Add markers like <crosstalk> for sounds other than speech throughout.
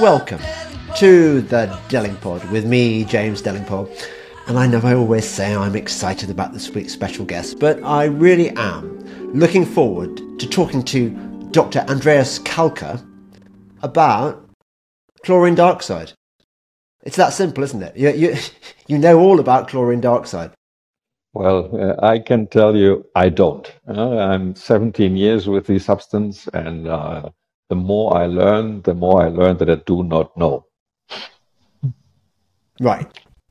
welcome to the Delingpod with me, James Delingpole. And I know I always say I'm excited about this week's special guest, but I really am looking forward to talking to Dr. Andreas Kalcker about chlorine dioxide. It's that simple, isn't it? You, you, <laughs> you know all about chlorine dioxide. Well, uh, I can tell you I don't. Uh, I'm 17 years with the substance, and uh, the more I learn, the more I learn that I do not know. Right.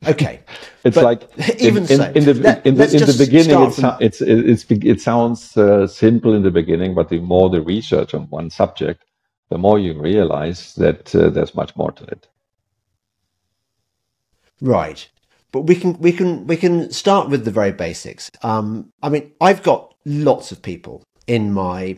Okay. <laughs> It's but like <laughs> even in, so, in, in the let, in, the, in the beginning, it's, from... it's, it's, it sounds uh, simple in the beginning, but the more the research on one subject, the more you realize that uh, there's much more to it. Right but we can we can we can start with the very basics. Um, I mean, I've got lots of people in my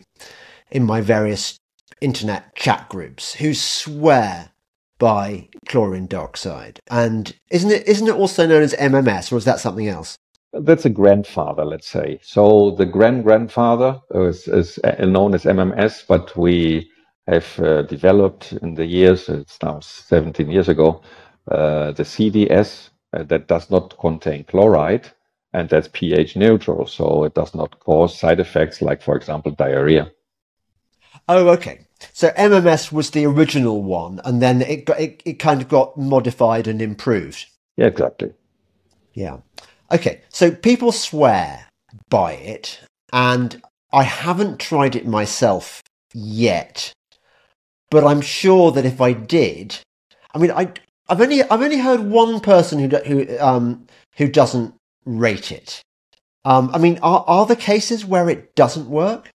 in my various internet chat groups who swear by chlorine dioxide, and isn't it isn't it also known as MMS, or is that something else? That's a grandfather, let's say. So the grand grandfather is, is known as MMS, but we have uh, developed in the years. It's now 17 years ago. Uh, the CDS, uh, that does not contain chloride and that's pH neutral, so it does not cause side effects like, for example, diarrhea. Oh, okay. So MMS was the original one, and then it got, it, it kind of got modified and improved. Yeah, exactly. Yeah. Okay. So people swear by it, and I haven't tried it myself yet, but I'm sure that if I did, I mean, I I've only I've only heard one person who who um who doesn't rate it. Um, I mean, are are there cases where it doesn't work?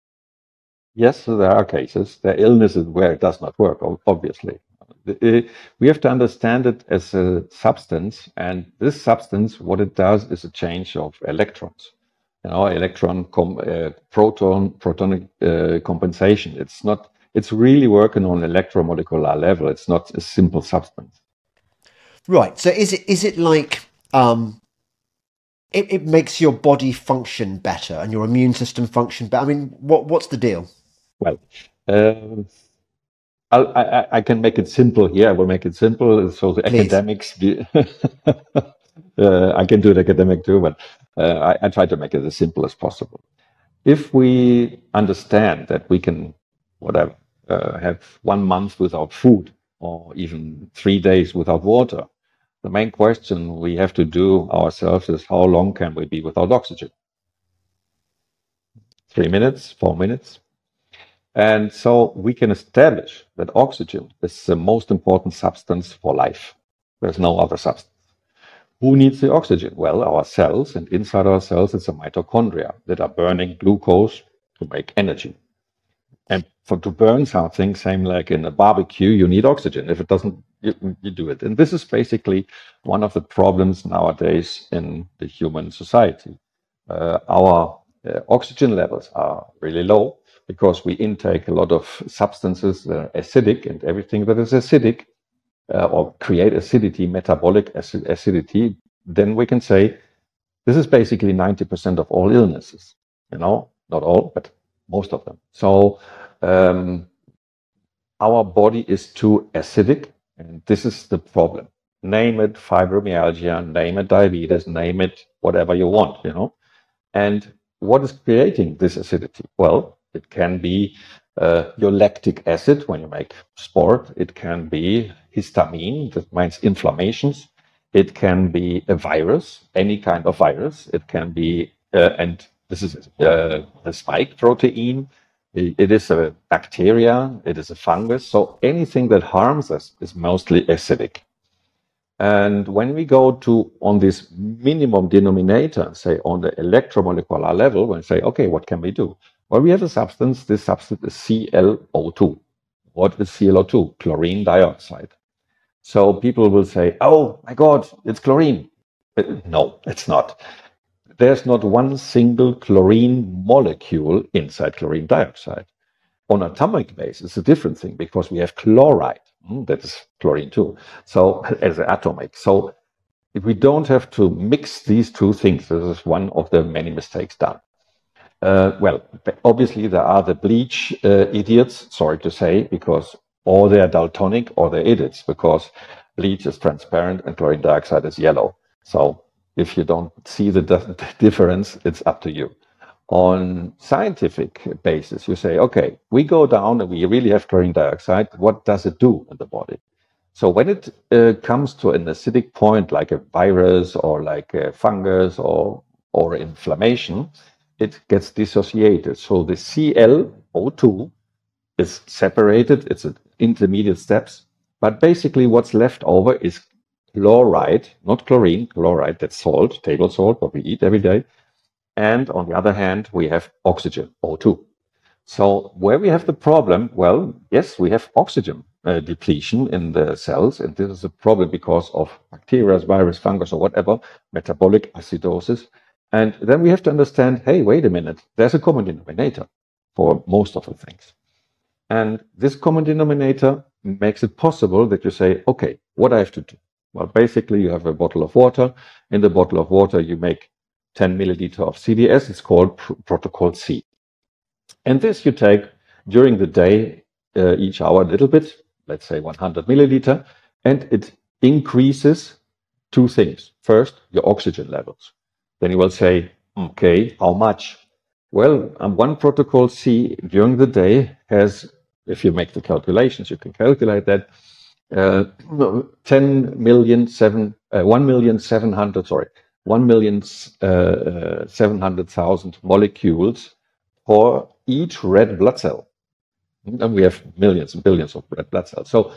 Yes, so there are cases. There are illnesses where it does not work. Obviously, we have to understand it as a substance, and this substance, what it does, is a change of electrons. You know, electron uh, proton protonic uh, compensation. It's not. It's really working on electromolecular level. It's not a simple substance. Right. So is it is it like um, it, it makes your body function better and your immune system function better? I mean, what what's the deal? Well, uh, I, I can make it simple here. I will make it simple so the Please. academics. Be, <laughs> uh, I can do it academic too, but uh, I, I try to make it as simple as possible. If we understand that we can, whatever, uh, have one month without food or even three days without water, the main question we have to do ourselves is how long can we be without oxygen? Three minutes, four minutes. And so we can establish that oxygen is the most important substance for life. There's no other substance. Who needs the oxygen? Well, our cells, and inside our cells, it's the mitochondria that are burning glucose to make energy. And for to burn something, same like in a barbecue, you need oxygen. If it doesn't, you, you do it. And this is basically one of the problems nowadays in the human society. Uh, our uh, oxygen levels are really low because we intake a lot of substances that are acidic, and everything that is acidic uh, or create acidity, metabolic acid acidity, then we can say this is basically 90% of all illnesses. You know, not all, but most of them. So um, our body is too acidic, and this is the problem. Name it fibromyalgia, name it diabetes, name it whatever you want, you know. And what is creating this acidity? Well, it can be uh, your lactic acid when you make sport. It can be histamine, that means inflammations. It can be a virus, any kind of virus. It can be, uh, and this is uh, the spike protein. It is a bacteria, it is a fungus. So anything that harms us is mostly acidic. And when we go to on this minimum denominator, say on the electromolecular level, when we say, okay, what can we do? Well, we have a substance, this substance is ClO2. What is ClO2? Chlorine dioxide. So people will say, oh my God, it's chlorine. But no, it's not there's not one single chlorine molecule inside chlorine dioxide. On atomic base, it's a different thing because we have chloride, mm, that is chlorine too. So <laughs> as an atomic. So if we don't have to mix these two things, this is one of the many mistakes done. Uh, well, obviously there are the bleach uh, idiots, sorry to say, because or they're daltonic or they're idiots because bleach is transparent and chlorine dioxide is yellow. So if you don't see the <laughs> difference, it's up to you. On scientific basis, you say, okay, we go down and we really have chlorine dioxide. What does it do in the body? So when it uh, comes to an acidic point, like a virus or like a fungus or or inflammation, it gets dissociated. So the ClO2 is separated. It's an intermediate steps, but basically what's left over is chloride, not chlorine, chloride, that's salt, table salt, what we eat every day. And on the other hand, we have oxygen, O2. So where we have the problem, well, yes, we have oxygen uh, depletion in the cells, and this is a problem because of bacteria, virus, fungus, or whatever, metabolic acidosis. And then we have to understand, hey, wait a minute, there's a common denominator for most of the things. And this common denominator makes it possible that you say, okay, what I have to do? Well, basically, you have a bottle of water. In the bottle of water, you make 10 milliliter of CDS. It's called pr protocol C. And this you take during the day, uh, each hour a little bit, let's say 100 milliliter, and it increases two things. First, your oxygen levels. Then you will say, okay, how much? Well, um, one protocol C during the day has, if you make the calculations, you can calculate that uh, 10 million seven, uh, 1 million 700, sorry, 1 million uh, uh 700,000 molecules for each red blood cell. And we have millions and billions of red blood cells. So,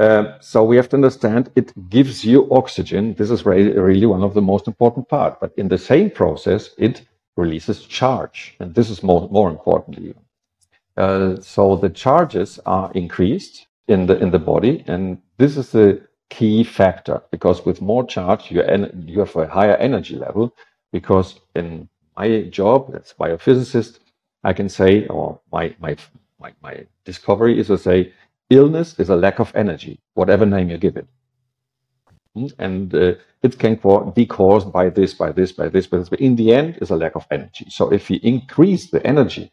uh, so we have to understand it gives you oxygen. This is really, one of the most important part. But in the same process, it releases charge, and this is more more important even. Uh, so the charges are increased in the in the body, and this is the key factor because with more charge, you you have a higher energy level. Because in my job as biophysicist, I can say, or my my my, my discovery is to say, illness is a lack of energy, whatever name you give it. And uh, it can be caused by this, by this, by this, by this. But in the end, is a lack of energy. So if we increase the energy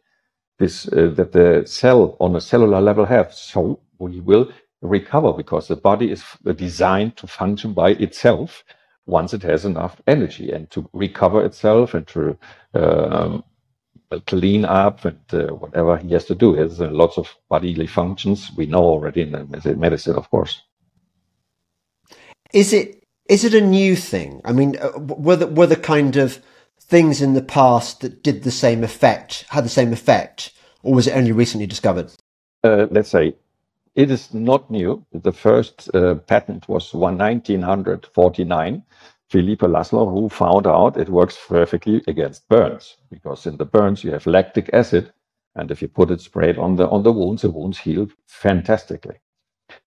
this uh, that the cell on a cellular level have, so we will recover because the body is designed to function by itself once it has enough energy and to recover itself and to um, clean up and uh, whatever he has to do. There's uh, lots of bodily functions we know already in medicine, of course. Is it is it a new thing? I mean, uh, were the, were the kind of things in the past that did the same effect, had the same effect, or was it only recently discovered? Uh, let's say it is not new. The first uh, patent was 1949. Philippe Laszlo, who found out it works perfectly against burns, because in the burns you have lactic acid, and if you put it sprayed on the on the wounds, the wounds heal fantastically.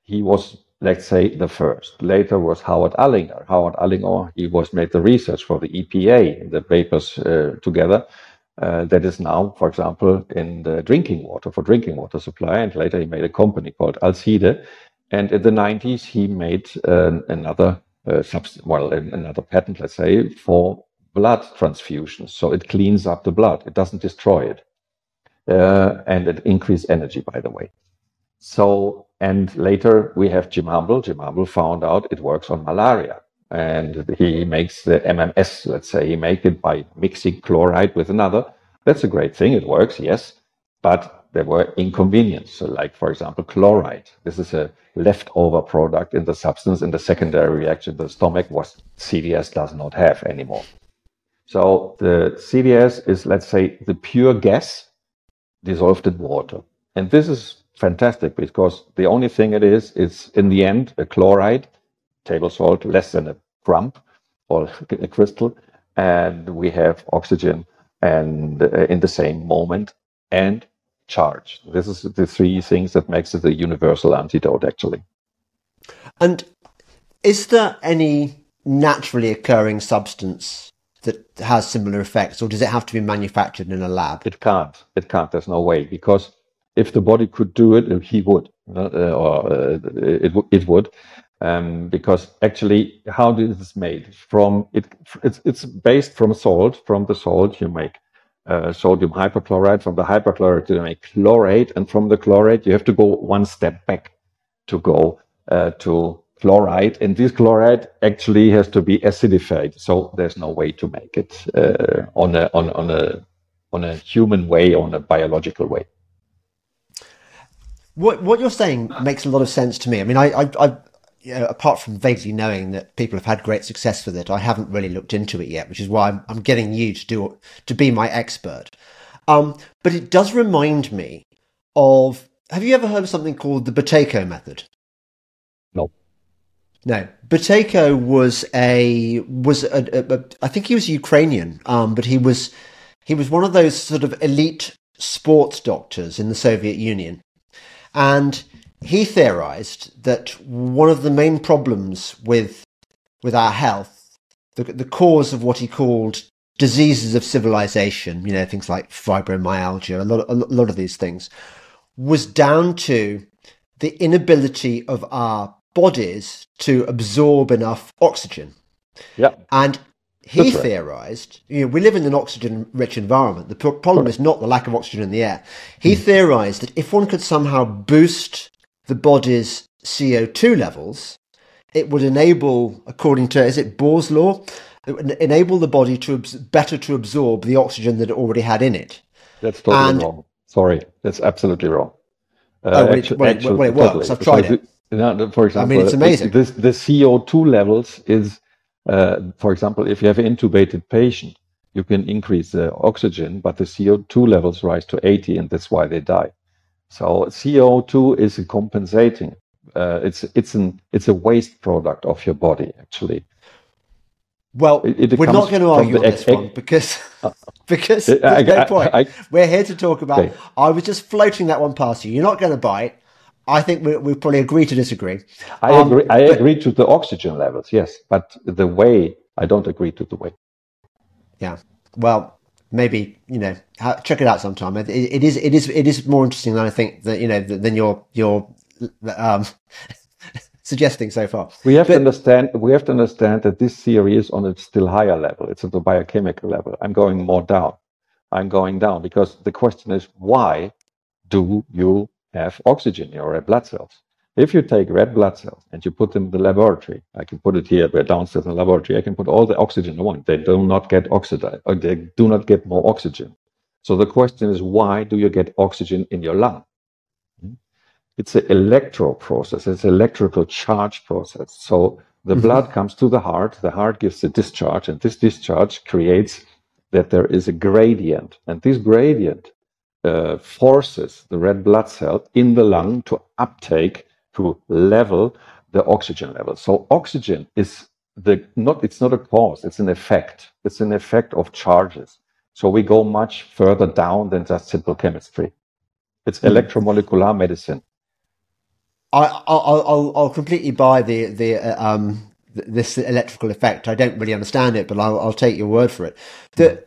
He was let's say, the first. Later was Howard Alliger. Howard Alliger, he was made the research for the EPA, the papers uh, together. Uh, that is now, for example, in the drinking water, for drinking water supply. And later he made a company called Alcide. And in the 90s, he made uh, another, uh, well, another patent, let's say, for blood transfusions. So it cleans up the blood. It doesn't destroy it. Uh, and it increases energy, by the way. So and later we have Jim Humble. Jim Humble found out it works on malaria. And he makes the MMS, let's say, he makes it by mixing chloride with another. That's a great thing. It works, yes. But there were inconveniences. So like, for example, chloride. This is a leftover product in the substance in the secondary reaction the stomach what CDS does not have anymore. So the CDS is, let's say, the pure gas dissolved in water. And this is fantastic because the only thing it is, is in the end a chloride, table salt, less than a gram or <laughs> a crystal, and we have oxygen and uh, in the same moment and charge. This is the three things that makes it a universal antidote, actually. And is there any naturally occurring substance that has similar effects, or does it have to be manufactured in a lab? It can't. It can't. There's no way because if the body could do it, he would, uh, or uh, it, it would. Um, because actually, how this is made from it, it's, it's based from salt. From the salt, you make uh, sodium hypochlorite. From the hypochlorite, you make chlorate, and from the chlorate, you have to go one step back. to go uh, to chloride, and this chloride actually has to be acidified. So there's no way to make it uh, on a on on a on a human way, or on a biological way. What what you're saying makes a lot of sense to me. I mean, I, I, I you know, apart from vaguely knowing that people have had great success with it, I haven't really looked into it yet, which is why I'm, I'm getting you to do to be my expert. Um, but it does remind me of. Have you ever heard of something called the Buteyko method? No. No, Buteyko was a was a, a, a, I think he was Ukrainian, um, but he was he was one of those sort of elite sports doctors in the Soviet Union, and he theorized that one of the main problems with with our health, the, the cause of what he called diseases of civilization, you know, things like fibromyalgia, a lot, a lot of these things, was down to the inability of our bodies to absorb enough oxygen. Yeah. And he right. theorized, you know, we live in an oxygen rich environment. The problem is not the lack of oxygen in the air. He mm. theorized that if one could somehow boost the body's CO2 levels, it would enable, according to, is it Bohr's law? It would enable the body to better to absorb the oxygen that it already had in it. That's totally and, wrong. Sorry, that's absolutely wrong. Uh, oh, well, it, well, actually, well, it works. Totally. I've tried it. No, for example, I mean, it's amazing. This, the CO2 levels is, uh, for example, if you have an intubated patient, you can increase the oxygen, but the CO2 levels rise to 80, and that's why they die. So CO2 is a compensating. Uh, it's it's an it's a waste product of your body actually. Well, it, it we're not going to argue on this one because <laughs> because there's I, no point. I, I, we're here to talk about. Okay. I was just floating that one past you. You're not going to bite. I think we, we probably agree to disagree. I um, agree. I but, agree to the oxygen levels, yes, but the way I don't agree to the way. Yeah. Well, maybe you know check it out sometime. It, it is it is it is more interesting than I think that you know than your your um, <laughs> suggesting so far. We have but, to understand. We have to understand that this theory is on a still higher level. It's at the biochemical level. I'm going more down. I'm going down because the question is why do you have oxygen in your red blood cells? If you take red blood cells and you put them in the laboratory, I can put it here, we're downstairs in the laboratory, I can put all the oxygen I want. They do not get oxidized, or they do not get more oxygen. So the question is, why do you get oxygen in your lung? Hmm? It's an electro process, it's an electrical charge process. So the mm-hmm. blood comes to the heart, the heart gives a discharge, and this discharge creates that there is a gradient. And this gradient uh, forces the red blood cell in the lung to uptake to level the oxygen level. So oxygen is the not it's not a cause, it's an effect. It's an effect of charges. So we go much further down than just simple chemistry. It's mm. electromolecular medicine. I, I'll, I'll, I'll completely buy the the uh, um this electrical effect. I don't really understand it, but I'll, I'll take your word for it. The,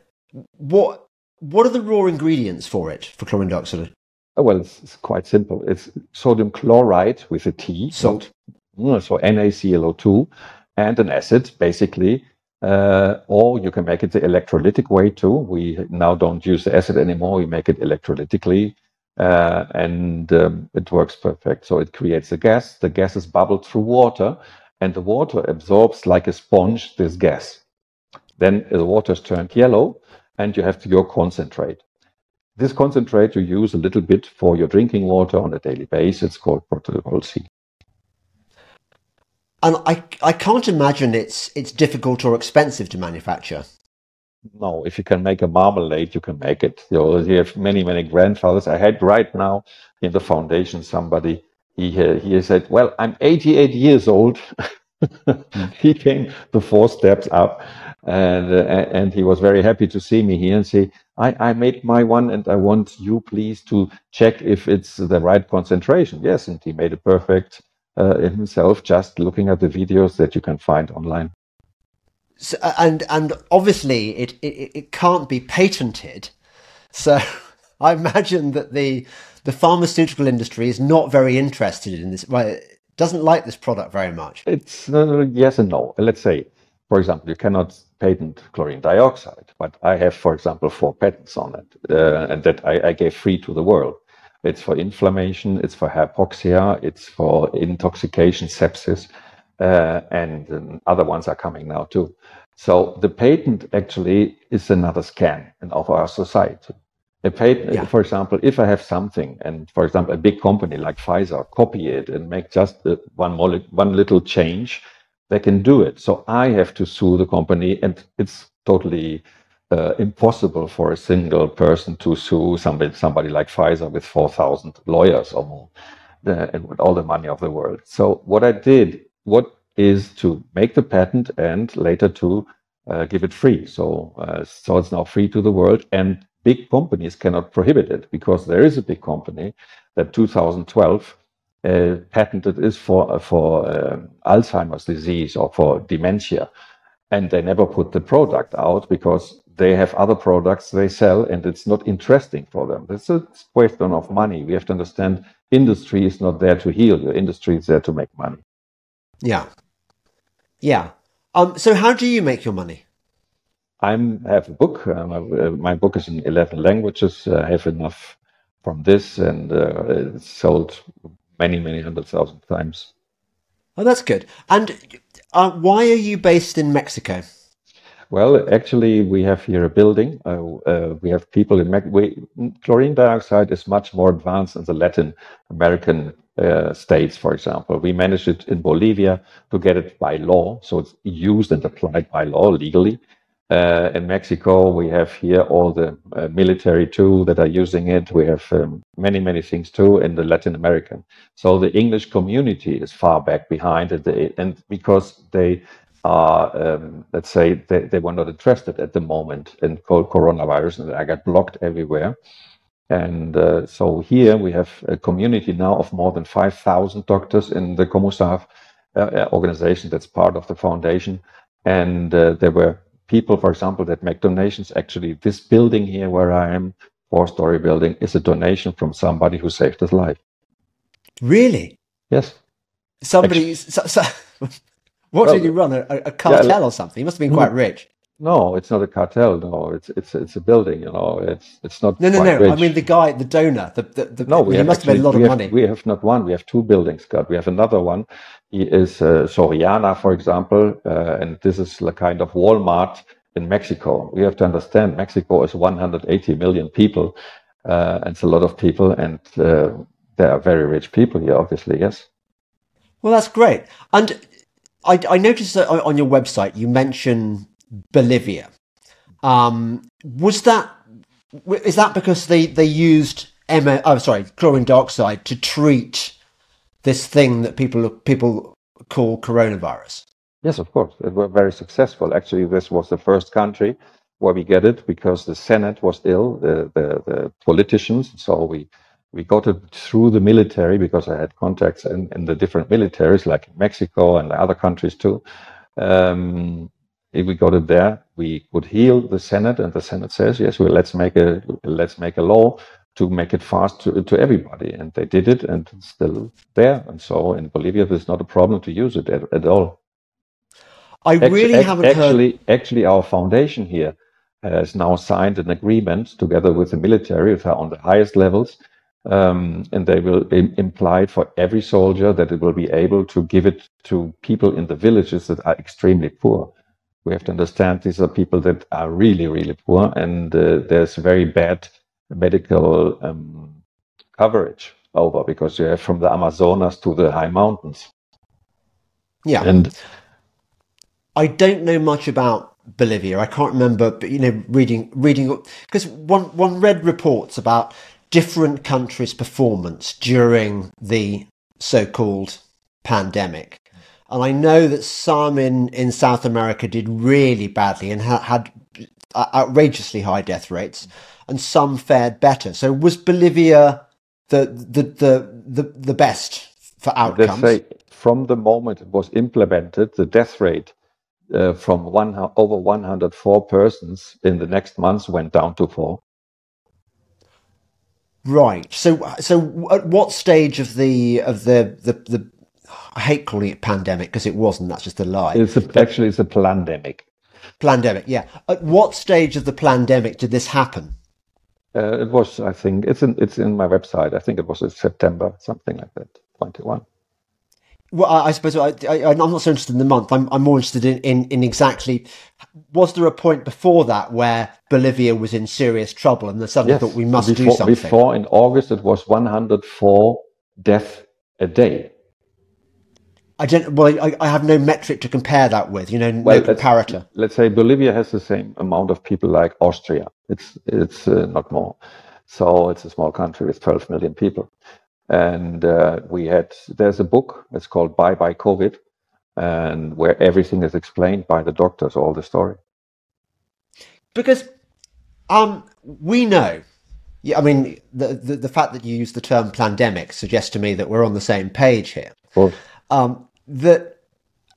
what what are the raw ingredients for it for chlorine dioxide? Oh, well, it's, it's, quite simple. It's sodium chloride with a T. Salt. So, so NaClO2 and an acid, basically. Uh, or you can make it the electrolytic way too. We now don't use the acid anymore. We make it electrolytically. Uh, and um, it works perfect. So it creates a gas. The gas is bubbled through water, and the water absorbs like a sponge this gas. Then the water is turned yellow, and you have to go concentrate. This concentrate you use a little bit for your drinking water on a daily basis. It's called Protocol C. And I, I can't imagine it's it's difficult or expensive to manufacture. No, if you can make a marmalade, you can make it. You have many, many grandfathers. I had right now in the foundation somebody, he, he said, well, I'm 88 years old. <laughs> he came the four steps up and uh, and he was very happy to see me here and say I, I made my one and I want you please to check if it's the right concentration. Yes, and he made it perfect uh, himself just looking at the videos that you can find online. So, and and obviously it, it it can't be patented. So <laughs> I imagine that the the pharmaceutical industry is not very interested in this. Well, doesn't like this product very much. It's uh, yes and no. Let's say for example, you cannot patent chlorine dioxide, but I have, for example, four patents on it, uh, and that I, I, gave free to the world. It's for inflammation, it's for hypoxia, it's for intoxication, sepsis, uh, and um, other ones are coming now too. So the patent actually is another scan of our society. A patent, yeah. for example, if I have something, and for example, a big company like Pfizer copy it and make just one one little change, they can do it. So I have to sue the company, and it's totally uh, impossible for a single person to sue somebody, somebody like Pfizer with 4,000 lawyers or more, uh, and with all the money of the world. So what I did, what is to make the patent and later to uh, give it free. So, uh, so it's now free to the world, and big companies cannot prohibit it because there is a big company that 2012 uh, patented is for for uh, Alzheimer's disease or for dementia, and they never put the product out because they have other products they sell and it's not interesting for them. It's a question of money. We have to understand industry is not there to heal. Your industry is there to make money. Yeah, yeah. Um, so how do you make your money? I have a book. Um, uh, my book is in 11 languages. I have enough from this and uh, it's sold many, many hundred thousand times. Oh, that's good. And uh, why are you based in Mexico? Well, actually, we have here a building. Uh, uh, we have people in Mexico. Chlorine dioxide is much more advanced in the Latin American uh, states, for example. We managed it in Bolivia to get it by law, so it's used and applied by law legally. Uh, in Mexico, we have here all the uh, military too that are using it. We have um, many, many things too in the Latin American. So the English community is far back behind it, and because they are, um, let's say, they, they were not interested at the moment in coronavirus, and I got blocked everywhere. And uh, so here we have a community now of more than 5,000 doctors in the COMUSAV uh, uh, organization that's part of the foundation. And uh, there were people, for example, that make donations. Actually, this building here where I am, four story building, is a donation from somebody who saved his life. Really? Yes. Somebody. So, so, what did he run? A, a cartel yeah, or something? He must have been quite mm. rich. No, it's not a cartel. No, it's it's it's a building. You know, it's it's not. No, no, no. Rich. I mean the guy, the donor. The, the, the no, we he must actually, have made a lot of have, money. We have not one. We have two buildings, God. We have another one. He is uh, Soriana, for example, uh, and this is a kind of Walmart in Mexico. We have to understand Mexico is 180 million people, uh, and it's a lot of people, and uh, there are very rich people here, obviously. Yes. Well, that's great. And I, I noticed that on your website you mention Bolivia. Um, was that is that because they they used M- oh sorry chlorine dioxide to treat this thing that people people call coronavirus? Yes, of course. It was very successful. Actually, this was the first country where we get it because the Senate was ill, the, the, the politicians. So we we got it through the military because I had contacts in, in the different militaries, like in Mexico and other countries too. Um, if we got it there, we could heal the Senate, and the Senate says, "Yes, well, let's make a let's make a law to make it fast to, to everybody." And they did it, and it's still there. And so in Bolivia, there's not a problem to use it at, at all. I really haven't actually, heard... actually, our foundation here has now signed an agreement together with the military on the highest levels, um, and they will imply for every soldier that it will be able to give it to people in the villages that are extremely poor we have to understand these are people that are really, really poor, and uh, there's very bad medical um, coverage over because you have from the Amazonas to the high mountains. Yeah, and I don't know much about Bolivia. I can't remember, but you know, reading reading because one one read reports about different countries' performance during the so-called pandemic and I know that some in, in South America did really badly and ha- had outrageously high death rates, and some fared better. So was Bolivia the the the the, the best for outcomes? Say, from the moment it was implemented, the death rate uh, from one over 104 persons in the next months went down to four. Right. So, so at what stage of the of the the, the I hate calling it pandemic because it wasn't. That's just a lie. It's a, actually it's a pandemic. Pandemic, yeah. At what stage of the pandemic did this happen? Uh, it was, I think, it's in it's in my website. I think it was in September, something like that, twenty one. Well, I, I suppose I, am not so interested in the month. I'm, I'm more interested in, in, in, exactly. Was there a point before that where Bolivia was in serious trouble and they suddenly yes. thought we must before, do something? Before in August, it was 104 deaths a day. I don't. Well, I, I have no metric to compare that with. You know, no well, comparator. Let's, let's, say Bolivia has the same amount of people like Austria. It's it's uh, not more. So it's a small country with 12 million people. And uh, we had, there's a book, it's called Bye Bye COVID, and where everything is explained by the doctors, all the story. Because um, we know, yeah, I mean, the, the, the fact that you use the term pandemic suggests to me that we're on the same page here. Um, that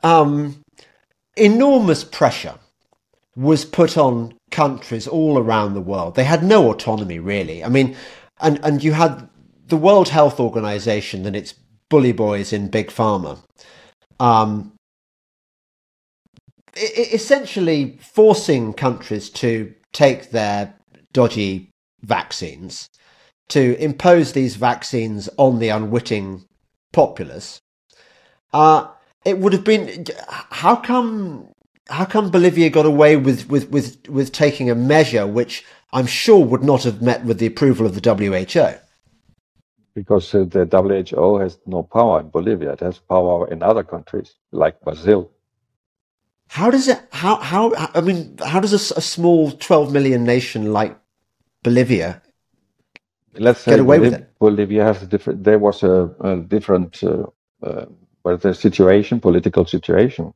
um, enormous pressure was put on countries all around the world. They had no autonomy, really. I mean, and, and you had the World Health Organization and its bully boys in Big Pharma, um, essentially forcing countries to take their dodgy vaccines, to impose these vaccines on the unwitting populace. Uh, it would have been how come how come Bolivia got away with, with, with, with taking a measure which I'm sure would not have met with the approval of the WHO? because uh, the WHO has no power in Bolivia. It has power in other countries like Brazil. How does it? How how? I mean, how does a, a small twelve million nation like Bolivia let's get away Bolivia, with it? Bolivia has a different. There was a, a different, uh, uh, well, the situation, political situation.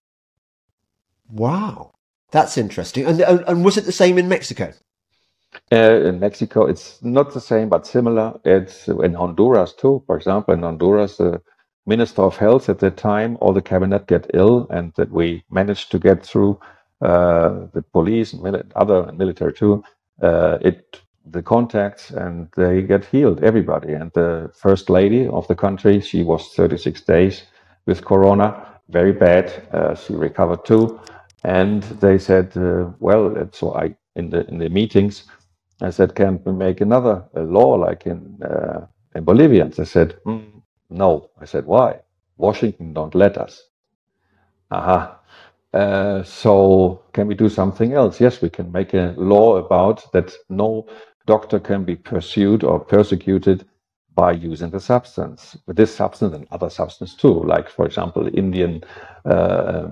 Wow, that's interesting. And and was it the same in Mexico? Uh, in Mexico, it's not the same, but similar. It's in Honduras too. For example, in Honduras, the Minister of Health at that time, all the cabinet get ill, and that we managed to get through uh, the police and mili- other military too. Uh, it the contacts, and they get healed. Everybody, and the first lady of the country, she was 36 days with corona, very bad. Uh, she recovered too, and they said, uh, well, so I in the in the meetings I said, can we make another law like in uh, in Bolivia? And they said, mm, no. I said, why? Washington don't let us. Aha. Uh, so can we do something else? Yes, we can make a law about that no doctor can be pursued or persecuted by using the substance. With this substance and other substance too, like for example, Indian, uh,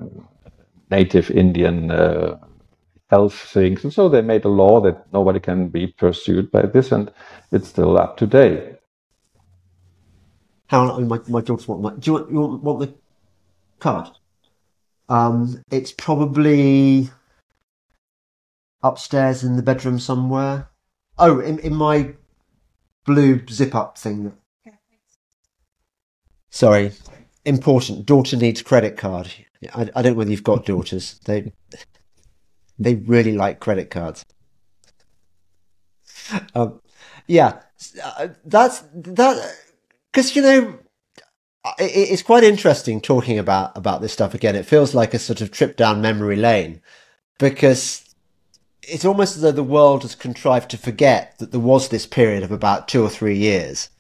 native Indian uh, health things. And so they made a law that nobody can be pursued by this, and it's still up to date. How my my daughter want my, do you want you want, want the card? Um, it's probably upstairs in the bedroom somewhere. Oh, in in my blue zip up thing. Sorry, important. Daughter needs credit card. I, I don't know whether you've got daughters. <laughs> They they really like credit cards. Um, yeah, uh, that's that because you know it, it's quite interesting talking about about this stuff again. It feels like a sort of trip down memory lane because it's almost as though the world has contrived to forget that there was this period of about two or three years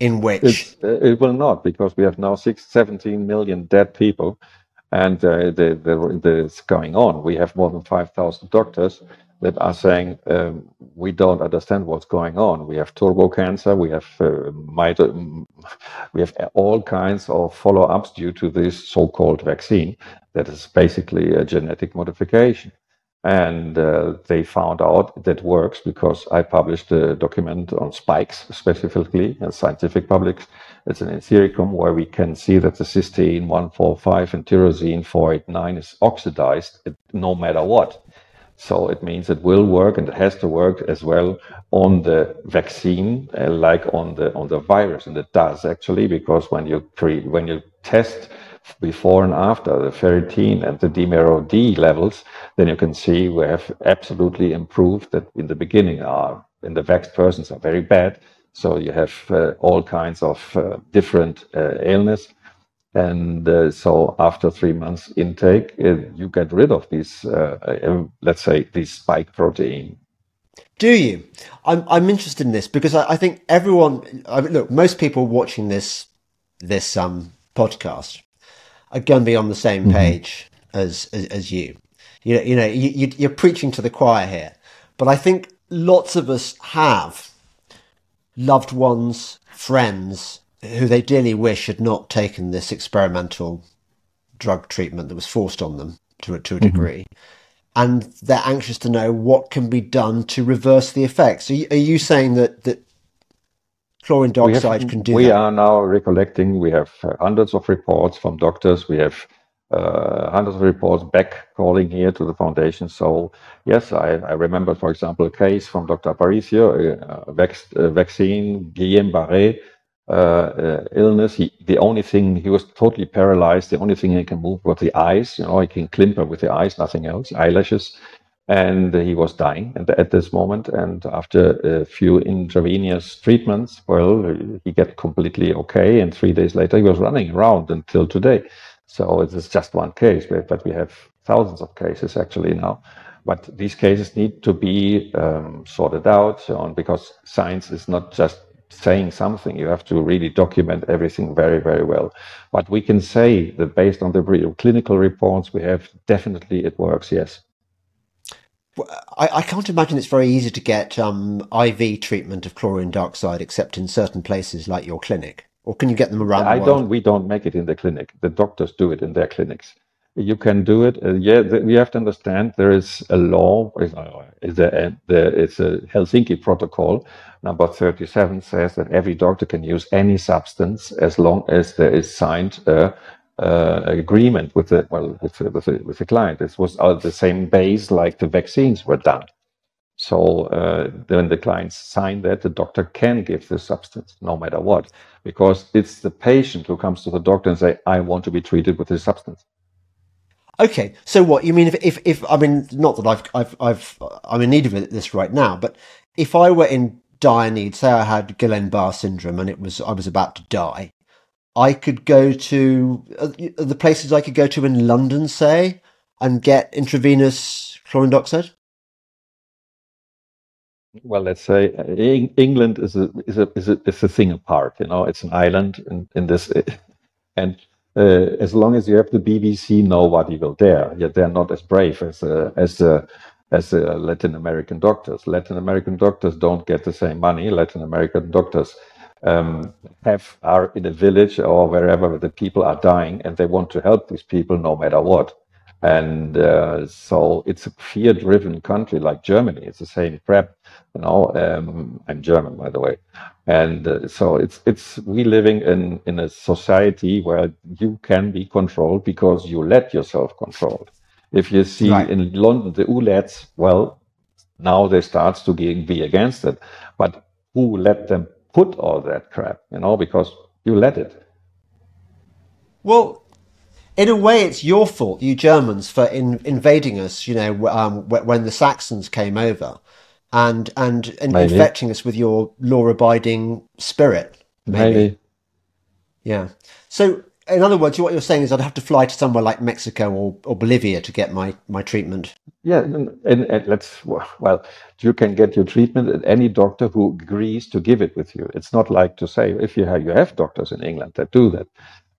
in which uh, it will not because we have now six, 17 million dead people and uh, the, the, the, it's going on. We have more than 5,000 doctors that are saying um, we don't understand what's going on. We have turbo cancer, we have uh, we have all kinds of follow-ups due to this so-called vaccine that is basically a genetic modification. And uh, they found out that works because I published a document on spikes specifically in scientific publics. It's an Ensericum where we can see that the cysteine 145 and tyrosine 489 is oxidized no matter what. So it means it will work and it has to work as well on the vaccine, uh, like on the on the virus, and it does actually because when you pre when you test before and after the ferritin and the D-dimer levels, then you can see we have absolutely improved that in the beginning are in the vaxxed persons are very bad. So you have uh, all kinds of uh, different uh, illness. And uh, so after three months intake, uh, you get rid of these, uh, let's say, these spike protein Do you? I'm I'm interested in this because I, I think everyone. I mean, look, most people watching this this um podcast are going to be on the same mm-hmm. page as, as, as you. You know, you know, you, you're preaching to the choir here, but I think lots of us have loved ones, friends who they dearly wish had not taken this experimental drug treatment that was forced on them to a, to a mm-hmm. degree. And they're anxious to know what can be done to reverse the effects. Are you, are you saying that, that chlorine dioxide have, can do we that? are now recollecting, we have uh, hundreds of reports from doctors. We have uh, hundreds of reports back calling here to the foundation. So yes, I, I remember, for example, a case from Dr. Aparicio, vac- a vaccine, Guillain-Barré uh, uh, illness. He, the only thing, he was totally paralyzed. The only thing he can move was the eyes. You know, he can climper with the eyes, nothing else, eyelashes. And he was dying at, at this moment. And after a few intravenous treatments, well, he got completely okay. And three days later, he was running around until today. So it is just one case, but we have thousands of cases actually now. But these cases need to be um, sorted out on because science is not just saying something. You have to really document everything very, very well. But we can say that based on the clinical reports we have, definitely it works. Yes. I, I can't imagine it's very easy to get um, IV treatment of chlorine dioxide, except in certain places like your clinic or can you get them around? I don't. We don't make it in the clinic. The doctors do it in their clinics. You can do it. Uh, yeah, the, we have to understand there is a law. Is, uh, is there, there, it's a Helsinki Protocol. Number thirty-seven says that every doctor can use any substance as long as there is signed a, uh, agreement with the well with the, with the, with the client. This was uh, the same base like the vaccines were done. So uh, when the clients sign that, the doctor can give the substance no matter what, because it's the patient who comes to the doctor and say, "I want to be treated with this substance." Okay, so what you mean? If, if, if I mean, not that I've, I've, I've, I'm in need of this right now, but if I were in dire need, say I had Guillain-Barré syndrome and it was I was about to die, I could go to uh, the places I could go to in London, say, and get intravenous chlorine dioxide well, let's say uh, England is a is a is a, is a thing apart. You know, it's an island in, in this, <laughs> and uh, as long as you have the BBC, nobody will dare. Yet they're not as brave as uh, as uh, as uh, Latin American doctors. Latin American doctors don't get the same money. Latin American doctors um, have are in a village or wherever the people are dying, and they want to help these people no matter what. And uh, so it's a fear-driven country like Germany. It's the same crap, you know. Um, I'm German, by the way, and uh, so it's it's we living in in a society where you can be controlled because you let yourself controlled. If you see right. in London the ULEZ, well, now they start to be against it, but who let them put all that crap? You know, because you let it. Well, in a way, it's your fault, you Germans, for in, invading us. You know, um, when the Saxons came over, and and, and infecting us with your law-abiding spirit. Maybe. maybe. Yeah. So, in other words, what you're saying is I'd have to fly to somewhere like Mexico or, or Bolivia to get my, my treatment. Yeah, and, and, and, let's well, you can get your treatment at any doctor who agrees to give it with you. It's not like to say if you have you have doctors in England that do that,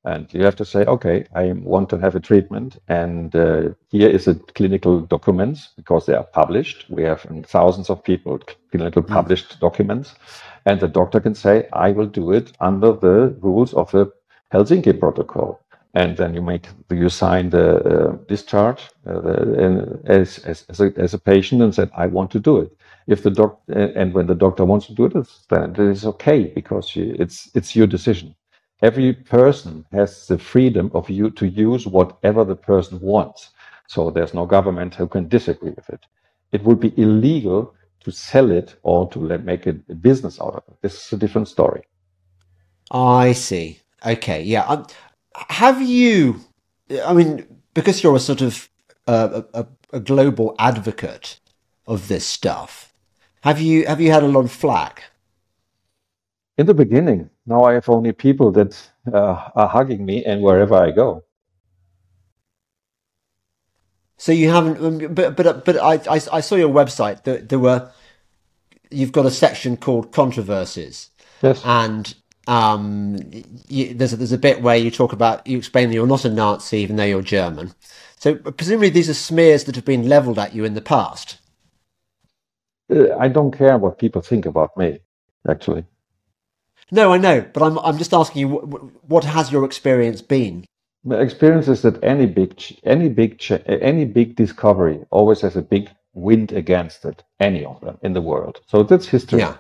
and you have to say, okay, I want to have a treatment, and uh, here is a clinical documents because they are published. We have thousands of people clinical hmm. published mm. documents, and the doctor can say, I will do it under the rules of the Helsinki Protocol, and then you make you sign the uh, discharge uh, as as as a, as a patient and said, I want to do it. If the doc and when the doctor wants to do it, then it is okay because it's it's your decision every person has the freedom of you to use whatever the person wants. So there's no government who can disagree with it. It would be illegal to sell it or to make a business out of it. This is a different story. I see. Okay, yeah. Um, have you? I mean, because you're a sort of uh, a, a global advocate of this stuff, have you have you had a lot of flack? In the beginning, now I have only people that uh, are hugging me and wherever I go. So you haven't, um, but but but I I, I saw your website. There, there were you've got a section called controversies. Yes. And um, you, there's a, there's a bit where you talk about you explain that you're not a Nazi even though you're German. So presumably these are smears that have been levelled at you in the past. Uh, I don't care what people think about me, actually. No, I know, but I'm I'm just asking you what, what has your experience been? The experience is that any big any big any big discovery always has a big wind against it. Any of them in the world. So that's history. Yeah.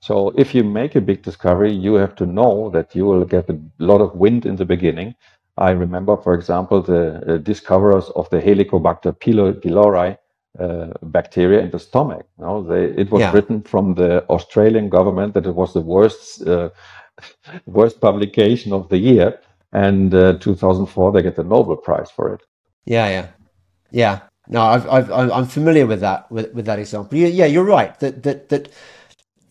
So if you make a big discovery, you have to know that you will get a lot of wind in the beginning. I remember, for example, the uh, discoverers of the Helicobacter pylori uh, bacteria in the stomach. You know, they, it was yeah. written from the Australian government that it was the worst uh, <laughs> worst publication of the year, and uh, 2004 they get the Nobel Prize for it. Yeah, yeah, yeah. No, I've, I've, I'm familiar with that with, with that example. Yeah, you're right. That that that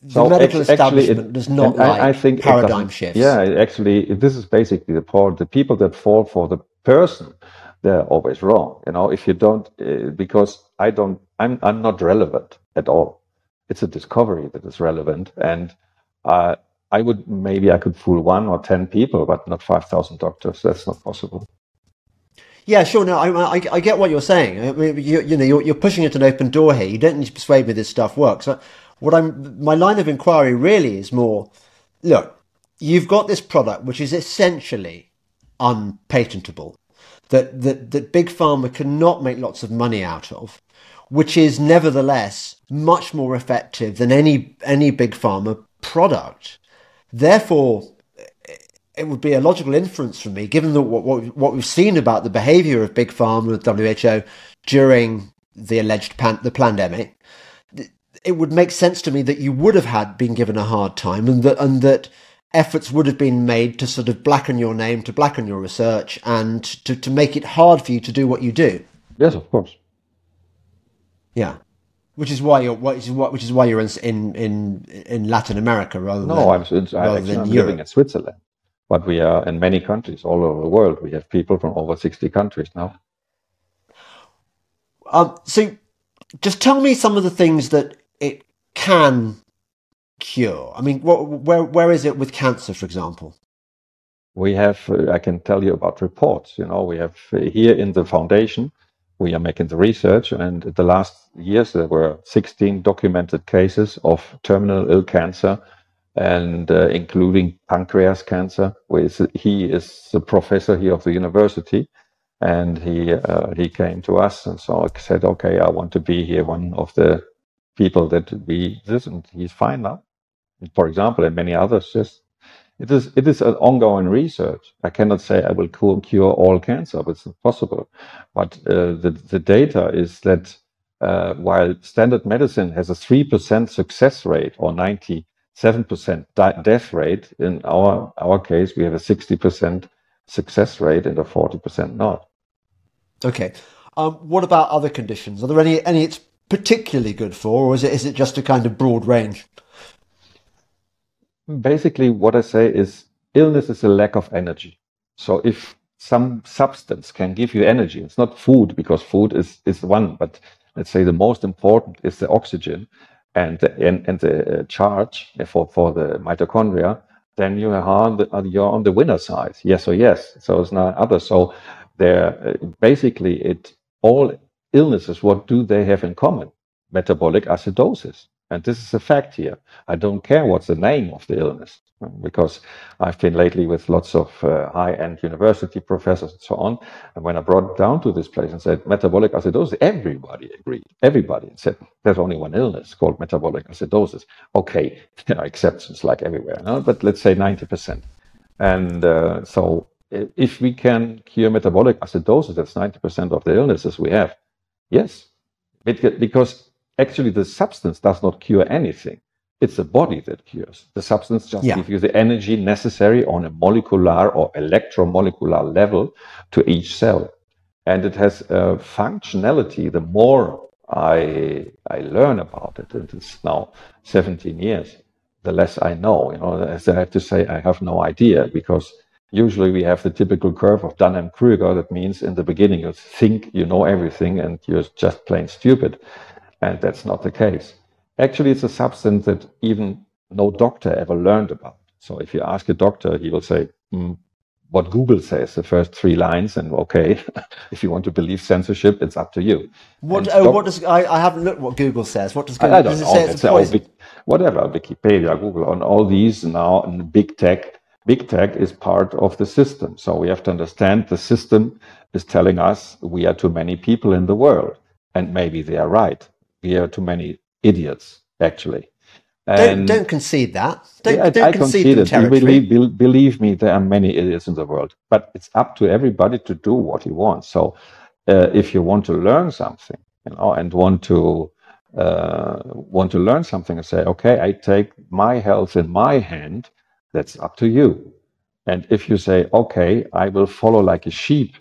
the so medical establishment it, does not like I, I think paradigm shifts. Yeah, actually, this is basically the. The people that fall for the person, they're always wrong. You know, if you don't, uh, because I don't, I'm I'm not relevant at all. It's a discovery that is relevant, and uh, I would maybe I could fool one or ten people, but not five thousand doctors. That's not possible. Yeah, sure. No, I, I, I get what you're saying. I mean, you, you know, you're, you're pushing at an open door here. You don't need to persuade me this stuff works. What I'm, my line of inquiry really is more, look, you've got this product which is essentially unpatentable, that that that big pharma cannot make lots of money out of, which is nevertheless much more effective than any any big pharma product. Therefore, it would be a logical inference from me, given what, what, what we've seen about the behaviour of big pharma with WHO during the alleged pan, the pandemic, it would make sense to me that you would have had been given a hard time, and that and that efforts would have been made to sort of blacken your name, to blacken your research, and to, to make it hard for you to do what you do. Yes, of course. Yeah which is why you're which is what which is why you're in in in, in Latin America rather no, than I'm, rather than I'm living in Switzerland but we are in many countries all over the world. We have people from over 60 countries now. Um, so just tell me some of the things that can cure. I mean, what, where, where is it with cancer, for example? We have, uh, I can tell you about reports. You know, we have uh, here in the foundation, we are making the research, and the last years there were 16 documented cases of terminal ill cancer and uh, including pancreas cancer. he is a professor here of the university, and he uh, he came to us and so I said, "Okay, I want to be here, one of the people that we this." And he's fine now. For example, and many others. Just it is it is an ongoing research. I cannot say I will cure all cancer, but it's possible. But uh, the the data is that. Uh, while standard medicine has a 3% success rate or 90 7% death rate. In our, our case, we have a 60% success rate and a 40% not. Okay. Um, what about other conditions? Are there any, any particularly good for, or is it, is it just a kind of broad range? Basically, what I say is illness is a lack of energy. So if some substance can give you energy, it's not food because food is, is one, but let's say the most important is the oxygen and the, and, and the uh, charge for, for the mitochondria, then you are on the, you're on the winner side. Yes or yes. So it's not other. So there, uh, basically, it all illnesses. What do they have in common? Metabolic acidosis. And this is a fact here. I don't care what's the name of the illness because I've been lately with lots of uh, high-end university professors and so on. And when I brought down to this place and said metabolic acidosis, everybody agreed. Everybody said there's only one illness called metabolic acidosis. Okay, <laughs> there are exceptions like everywhere, no? but let's say 90%. And uh, so if we can cure metabolic acidosis, that's 90% of the illnesses we have. Yes, because actually the substance does not cure anything. It's the body that cures. The substance just yeah. gives you the energy necessary on a molecular or electromolecular level to each cell. And it has a functionality. The more I, I learn about it, and it's now 17 years, the less I know. You know, as I have to say, I have no idea because usually we have the typical curve of Dunning-Kruger. That means in the beginning you think you know everything and you're just plain stupid and that's not the case. Actually, it's a substance that even no doctor ever learned about. So if you ask a doctor, he will say, mm, what Google says, the first three lines, and okay, <laughs> if you want to believe censorship, it's up to you. What? Oh, what does I, I haven't looked what Google says. What does Google? I, I don't know. It say it's big, whatever Wikipedia, Google, on all these now, and big tech. Big tech is part of the system, so we have to understand the system is telling us we are too many people in the world, and maybe they are right. We are too many idiots, actually. And don't, don't concede that. Don't, I, don't I concede it. Believe, believe, me, there are many idiots in the world, but it's up to everybody to do what he wants. So, uh, if you want to learn something, you know, and want to uh, want to learn something and say, okay, I take my health in my hand, that's up to you. And if you say, okay, I will follow like a sheep,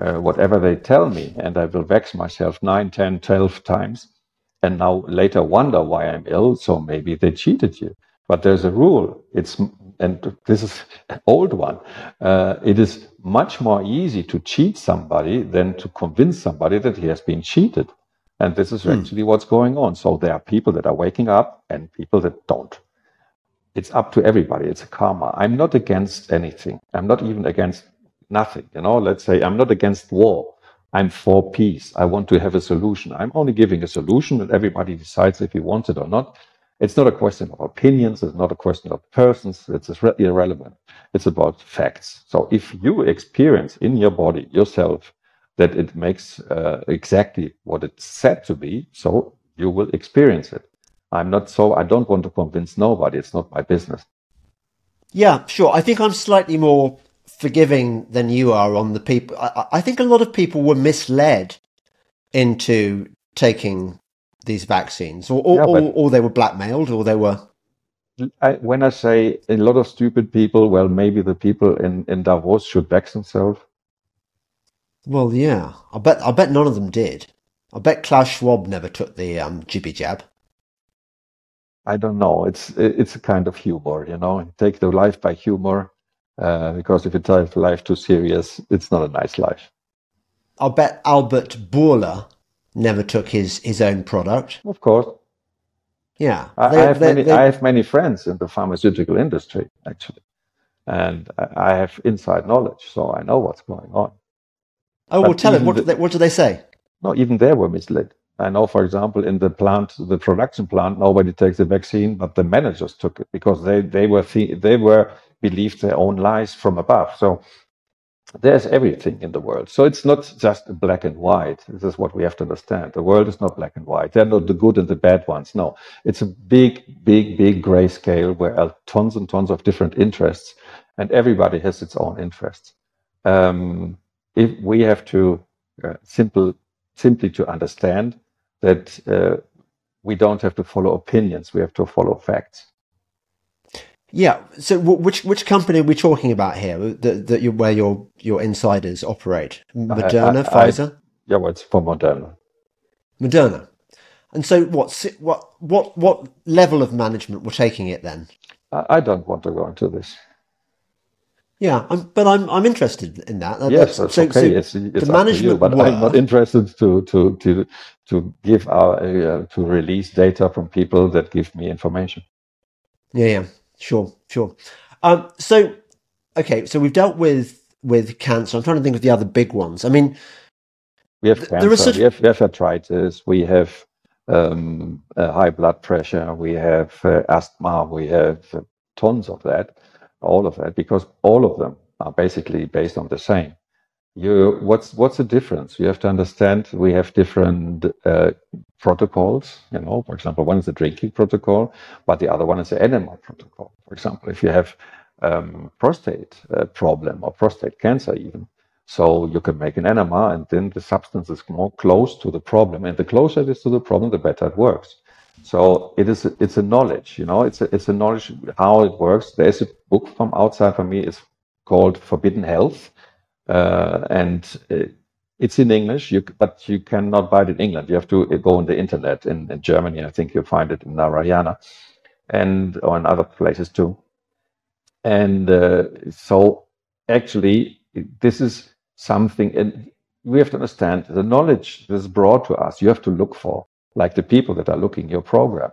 uh, whatever they tell me, and I will vex myself 9, 10, 12 times, and now later wonder why I'm ill. So maybe they cheated you. But there's a rule. It's and this is an old one. Uh, it is much more easy to cheat somebody than to convince somebody that he has been cheated. And this is hmm. actually what's going on. So there are people that are waking up and people that don't. It's up to everybody. It's a karma. I'm not against anything. I'm not even against nothing. You know, let's say I'm not against war. I'm for peace. I want to have a solution. I'm only giving a solution and everybody decides if he wants it or not. It's not a question of opinions. It's not a question of persons. It's irrelevant. It's about facts. So if you experience in your body yourself that it makes uh, exactly what it's said to be, so you will experience it. I'm not so, I don't want to convince nobody. It's not my business. Yeah, sure. I think I'm slightly more forgiving than you are on the people. I, I think a lot of people were misled into taking these vaccines, or or, yeah, or, or they were blackmailed, or they were. I, when I say a lot of stupid people, well, maybe the people in, in Davos should vax themselves. Well, yeah, I bet I bet none of them did. I bet Klaus Schwab never took the um, jibby jab. I don't know. It's it's a kind of humor, you know. Take the life by humor. Uh, because if you take life too serious, it's not a nice life. I'll bet Albert Bourla never took his, his own product. Of course. Yeah. I, they, I have they, many, they... I have many friends in the pharmaceutical industry, actually. And I have inside knowledge, so I know what's going on. Oh, but well, tell him. What, the, do they, what do they say? No, even they were misled. I know, for example, in the plant, the production plant, nobody takes the vaccine, but the managers took it because they, they were they were believed their own lies from above. So there's everything in the world. So it's not just black and white. This is what we have to understand. The world is not black and white. They're not the good and the bad ones. No, it's a big, big, big gray scale where are tons and tons of different interests, and everybody has its own interests. Um, if we have to uh, simple, simply to understand that uh, we don't have to follow opinions, we have to follow facts. Yeah. So, which which company are we talking about here? That that you where your your insiders operate? Moderna, I, I, Pfizer. I, yeah, well, it's for Moderna. Moderna. And so, what what what what level of management were taking it then? I, don't want to go into this. Yeah, I'm, but I'm I'm interested in that. Yes, that's so, okay. So it's, it's the management, you, but were... I'm not interested to to to to give our uh, to release data from people that give me information. Yeah, yeah. Sure, sure. Um, so, okay, so we've dealt with with cancer. I'm trying to think of the other big ones. I mean, we have cancer. Such... We, have, we have arthritis. We have um, uh, high blood pressure. We have uh, asthma. We have uh, tons of that. All of that because all of them are basically based on the same you what's what's the difference? You have to understand we have different uh, protocols you know. For example one is the drinking protocol but the other one is the enema protocol. For example if you have um, prostate uh, problem or prostate cancer even so you can make an enema and then the substance is more close to the problem. And the closer it is to the problem the better it works. So it is it's a knowledge you know. It's a, it's a knowledge how it works. There's a book from outside for me. It's called forbidden health uh, and uh, it's in English, you, but you cannot buy it in England. You have to go on the internet. In, in Germany, I think you'll find it in Narayana, and or in other places too. And uh, so, actually, this is something, and we have to understand the knowledge that is brought to us. You have to look for, like the people that are looking your program.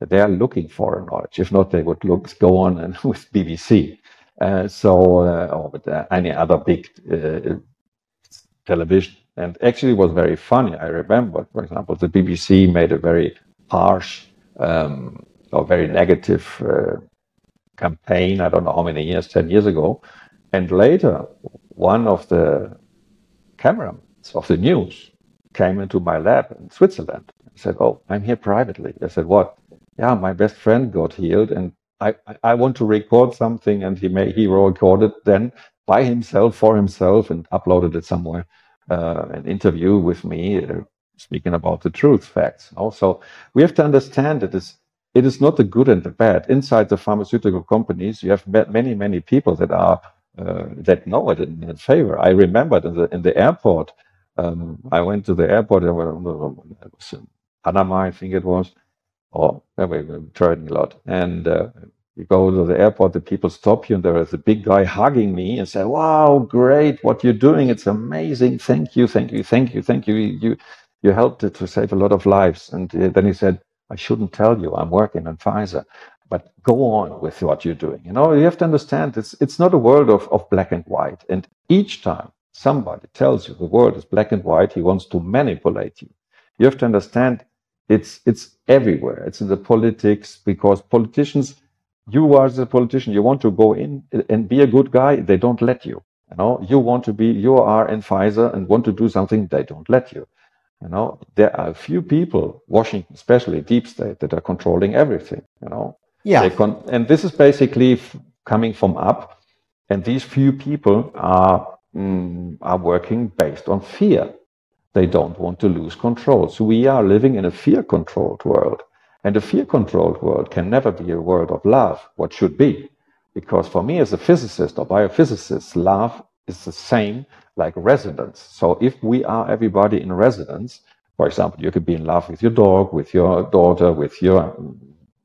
They are looking for knowledge. If not, they would look go on and <laughs> with BBC. Uh, so uh, or with uh, any other big television. And actually, was very funny. I remember, for example, the BBC made a very harsh um, or very negative campaign. I don't know how many years, ten years ago. And later, one of the cameramans of the news came into my lab in Switzerland and said, "Oh, I'm here privately." I said, "What?" Yeah, my best friend got healed, and I, I want to record something, and he may he recorded then by himself for himself and uploaded it somewhere. Uh, an interview with me uh, speaking about the truth facts. Also, we have to understand that it's, it is not the good and the bad. Inside the pharmaceutical companies, you have met many many people that are uh, that know it in, in, favor. I remember in the in the airport. Um, I went to the airport. In Panama, I think it was or anyway, we're traveling a lot. And uh, you go to the airport, the people stop you, and there is a big guy hugging me and say, "Wow, great! What you're doing, it's amazing! Thank you, thank you, thank you, thank you. You you helped to save a lot of lives." And uh, then he said, "I shouldn't tell you, I'm working on Pfizer." But go on with what you're doing. You know, you have to understand it's it's not a world of, of black and white. And each time somebody tells you the world is black and white, he wants to manipulate you. You have to understand it's it's everywhere. It's in the politics because politicians, you are the politician, you want to go in and be a good guy, they don't let you. You know, you want to be, you are in Pfizer and want to do something, they don't let you. You know, there are a few people, Washington, especially deep state, that are controlling everything. You know, yeah. Con- and this is basically f- coming from up, and these few people are mm, are working based on fear. They don't want to lose control. So we are living in a fear controlled world. And a fear controlled world can never be a world of love, what should be. Because for me, as a physicist or biophysicist, love is the same like resonance. So if we are everybody in resonance, for example, you could be in love with your dog, with your daughter, with your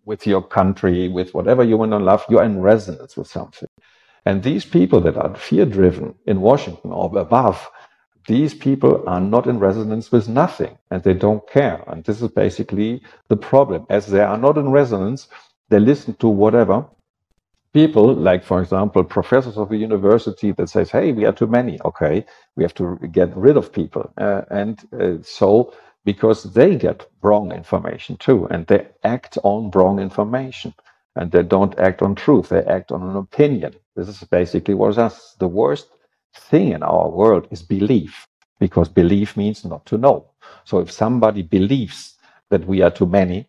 with your country, with whatever you want to love, you're in resonance with something. And these people that are fear driven in Washington or above, these people are not in resonance with nothing and they don't care. And this is basically the problem. As they are not in resonance, they listen to whatever people, like, for example, professors of a university that says, hey, we are too many. Okay, we have to get rid of people. Uh, and uh, so, because they get wrong information too, and they act on wrong information and they don't act on truth, they act on an opinion. This is basically what is the worst thing in our world is belief, because belief means not to know. So if somebody believes that we are too many,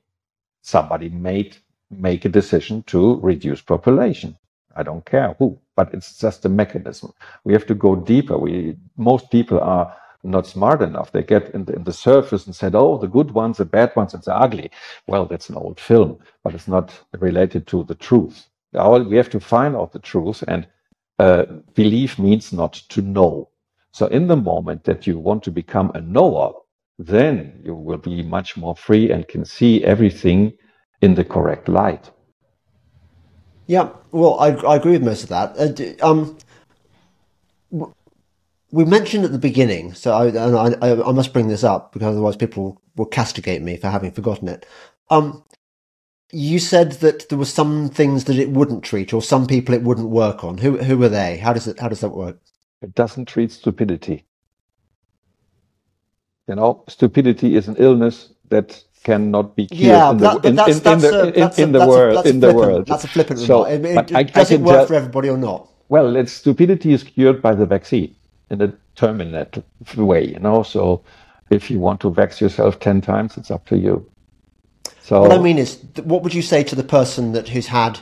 somebody made make a decision to reduce population. I don't care who, but it's just a mechanism. We have to go deeper. We most people are not smart enough. They get in the, in the surface and said, "Oh, the good ones, the bad ones, and the ugly." Well, that's an old film, but it's not related to the truth. We have to find out the truth, and uh, belief means not to know. So in the moment that you want to become a knower, then you will be much more free and can see everything in the correct light. Yeah, well, I, I agree with most of that. Uh, um, we mentioned at the beginning, so I, I, I, must bring this up because otherwise people will castigate me for having forgotten it. Um, you said that there were some things that it wouldn't treat, or some people it wouldn't work on. Who who are they? How does it how does that work? It doesn't treat stupidity. You know, stupidity is an illness that cannot be cured yeah, in the, that, in, that's, in, that's in the, a, in, in the world. in the world, that's a flippant so, remark. It, it, does it work for everybody or not? Well, it's, stupidity is cured by the vaccine in a terminate way. You know, so if you want to vax yourself ten times, it's up to you. So what I mean is, what would you say to the person that who's had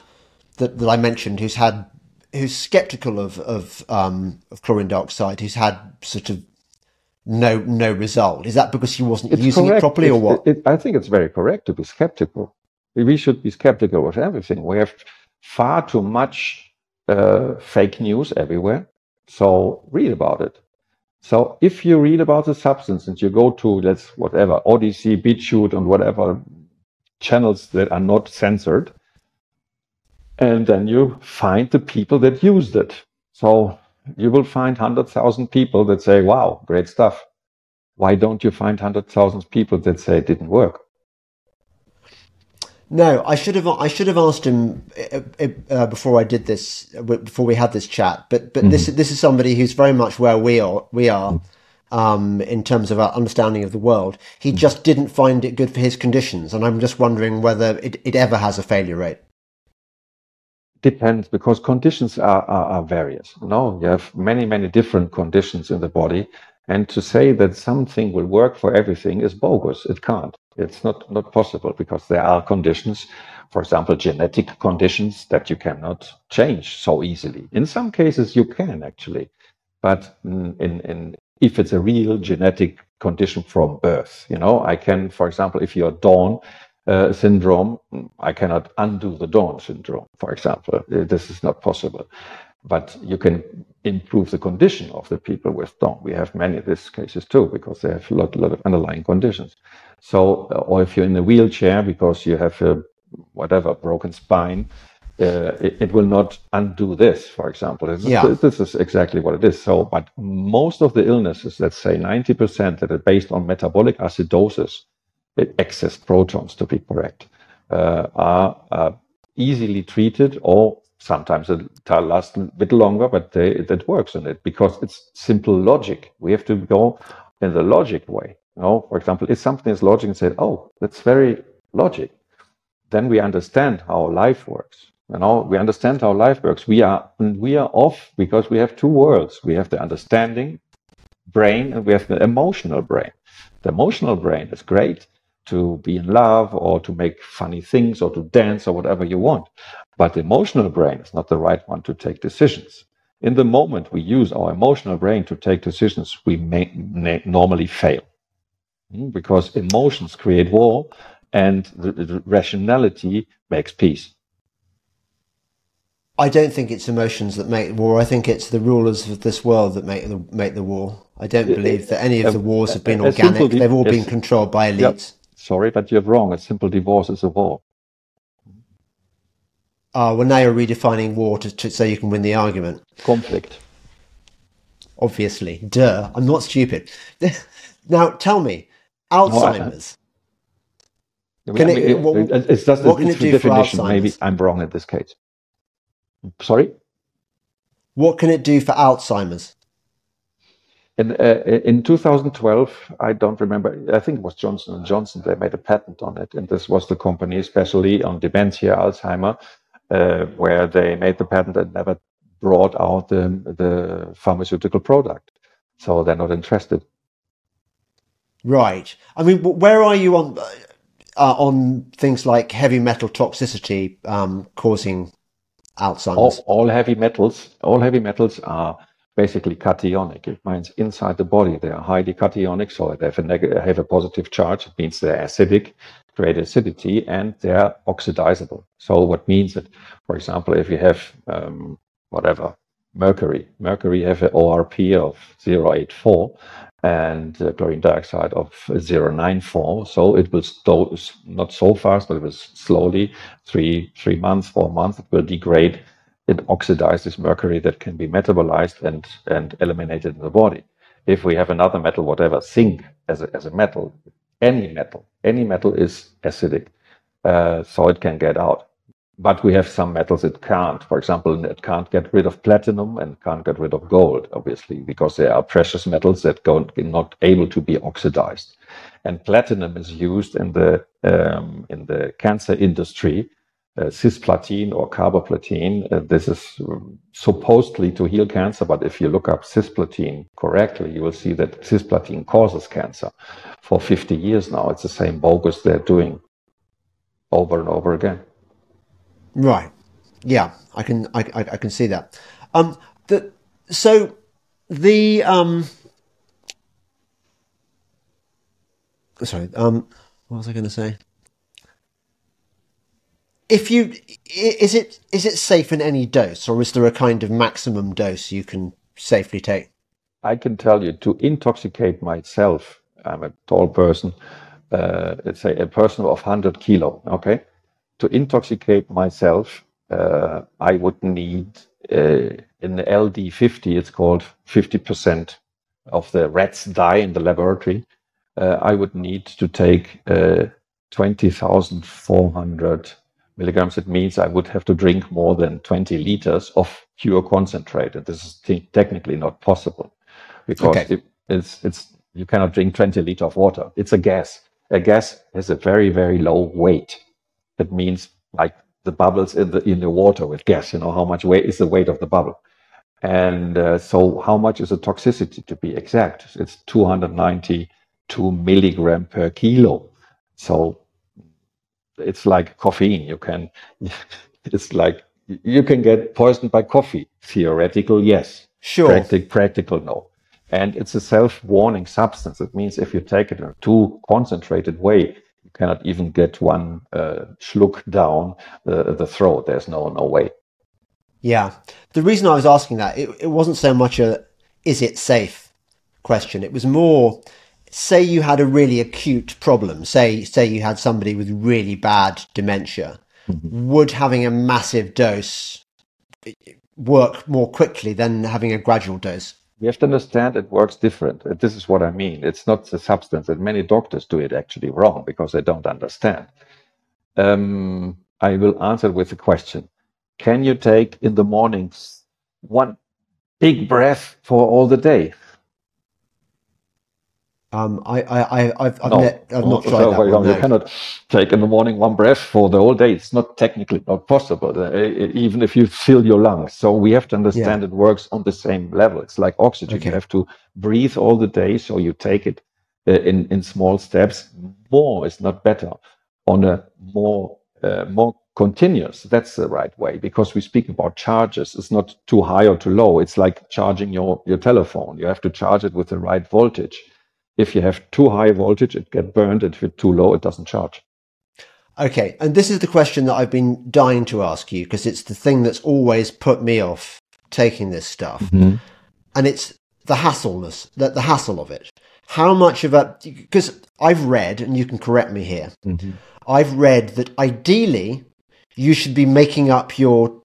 that, that I mentioned, who's had who's skeptical of of um, of chlorine dioxide, who's had sort of no no result? Is that because he wasn't using correct. it properly, it's, or what? It, I think it's very correct to be skeptical. We should be skeptical of everything. We have far too much uh, fake news everywhere. So read about it. So if you read about the substance and you go to let's whatever Odysee, BitChute, and whatever channels that are not censored. And then you find the people that used it. So you will find 100,000 people that say, wow, great stuff. Why don't you find 100,000 people that say it didn't work? No, I should have. I should have asked him uh, before I did this. Before we had this chat, but but mm-hmm. this this is somebody who's very much where we are. We are. Um, in terms of our understanding of the world, he mm-hmm. just didn't find it good for his conditions, and I'm just wondering whether it, it ever has a failure rate depends because conditions are, are, are, various. No, you have many, many different conditions in the body. And to say that something will work for everything is bogus. It can't. It's not, not possible because there are conditions, for example, genetic conditions that you cannot change so easily. In some cases, you can actually. But in, in, if it's a real genetic condition from birth, you know, I can, for example, if you're Dawn, uh, syndrome, I cannot undo the Dawn syndrome, for example. Uh, this is not possible. But you can improve the condition of the people with Dawn. We have many of these cases too, because they have a lot, lot of underlying conditions. So, uh, or if you're in a wheelchair because you have a whatever broken spine, uh, it, it, will not undo this, for example. This, yeah. this is exactly what it is. So, but most of the illnesses, let's say 90% that are based on metabolic acidosis, excess protons to be correct, uh, are uh, easily treated or sometimes it lasts a bit longer, but they, that works in it because it's simple logic. We have to go in the logic way. You know, for example, if something is logic and say, oh, that's very logic, then we understand how life works. You know, we understand how life works. We are we are off because we have two worlds. We have the understanding brain and we have the emotional brain. The emotional brain is great, to be in love or to make funny things or to dance or whatever you want. But the emotional brain is not the right one to take decisions. In the moment we use our emotional brain to take decisions, we may, normally fail hmm? because emotions create war and the, the rationality makes peace. I don't think it's emotions that make war. I think it's the rulers of this world that make the make the war. I don't believe that any of the wars have been organic. They've all been controlled by elites. Sorry, but you're wrong. A simple divorce is a war. Ah, uh, well, now you're redefining war to, to, so you can win the argument. Conflict. Obviously. Duh. I'm not stupid. <laughs> now, tell me, Alzheimer's. No, can I mean, it, what, it's just what can it do definition. Maybe I'm wrong in this case. Sorry? What can it do for Alzheimer's? In, uh, in 2012, I don't remember. I think it was Johnson and Johnson. They made a patent on it, and this was the company, especially on dementia, Alzheimer, uh, where they made the patent and never brought out the, the pharmaceutical product. So they're not interested. Right. I mean, where are you on uh, on things like heavy metal toxicity um, causing Alzheimer's? All, all heavy metals. All heavy metals are basically cationic. It means inside the body they are highly cationic, so they have a, neg- have a positive charge. It means they're acidic, create acidity, and they're oxidizable. So what means that, for example, if you have um, whatever mercury, mercury have an ORP of 0.84 and chlorine dioxide of 0.94. So it will sto- not so fast, but it will slowly, three three months, four months, it will degrade it oxidizes mercury that can be metabolized and, and eliminated in the body. If we have another metal, whatever, zinc as a, as a metal, any metal, any metal is acidic, uh, so it can get out. But we have some metals it can't. For example, it can't get rid of platinum and can't get rid of gold, obviously, because they are precious metals that go not able to be oxidized. And platinum is used in the um, in the cancer industry uh, cisplatin or carboplatin. Uh, this is supposedly to heal cancer, but if you look up cisplatin correctly, you will see that cisplatin causes cancer. For 50 years now, it's the same bogus they're doing over and over again. Right. Yeah, I can I, I, I can see that. Um, the so the um. Sorry. Um, what was I going to say? if you is it is it safe in any dose or is there a kind of maximum dose you can safely take i can tell you to intoxicate myself i'm a tall person uh, let's say a person of 100 kilo okay to intoxicate myself uh, i would need uh, in the ld50 it's called 50% of the rats die in the laboratory uh, i would need to take uh, 20,400 milligrams. It means I would have to drink more than 20 liters of pure concentrate. And this is te- technically not possible because Okay. it, it's, it's, you cannot drink 20 liters of water. It's a gas. A gas has a very, very low weight. That means like the bubbles in the, in the water with gas, you know, how much weight is the weight of the bubble. And uh, so, how much is the toxicity to be exact? It's 292 milligram per kilo. So, it's like caffeine. You can, <laughs> it's like you can get poisoned by coffee. Theoretical, yes. Sure. Practic, practical, no. And it's a self-warning substance. It means if you take it in a too concentrated way, cannot even get one uh, schluck down the, the throat. There's no no way. Yeah. The reason I was asking that, it, it wasn't so much a is it safe question. It was more say you had a really acute problem. Say say you had somebody with really bad dementia. Mm-hmm. Would having a massive dose eh, work more quickly than having a gradual dose? We have to understand it works different. This is what I mean. It's not the substance, and many doctors do it actually wrong because they don't understand. Um, I will answer with a question. Can you take in the mornings one big breath for all the day? Um, I, I, I, I've, I've, No. ne- I've not So, tried that one. You no. cannot take in the morning one breath for the whole day. It's not technically not possible, uh, even if you fill your lungs. So we have to understand it works on the same level. It's like oxygen. Okay. You have to breathe all the day, so you take it uh, in in small steps. More is not better. On a more uh, more continuous, that's the right way because we speak about charges. It's not too high or too low. It's like charging your your telephone. You have to charge it with the right voltage. If you have too high voltage, it get burned. If it's too low, it doesn't charge. Okay, and this is the question that I've been dying to ask you because it's the thing that's always put me off taking this stuff, mm-hmm. and it's the hassleness, the, the hassle of it. How much of a because I've read, and you can correct me here. Mm-hmm. I've read that ideally you should be making up your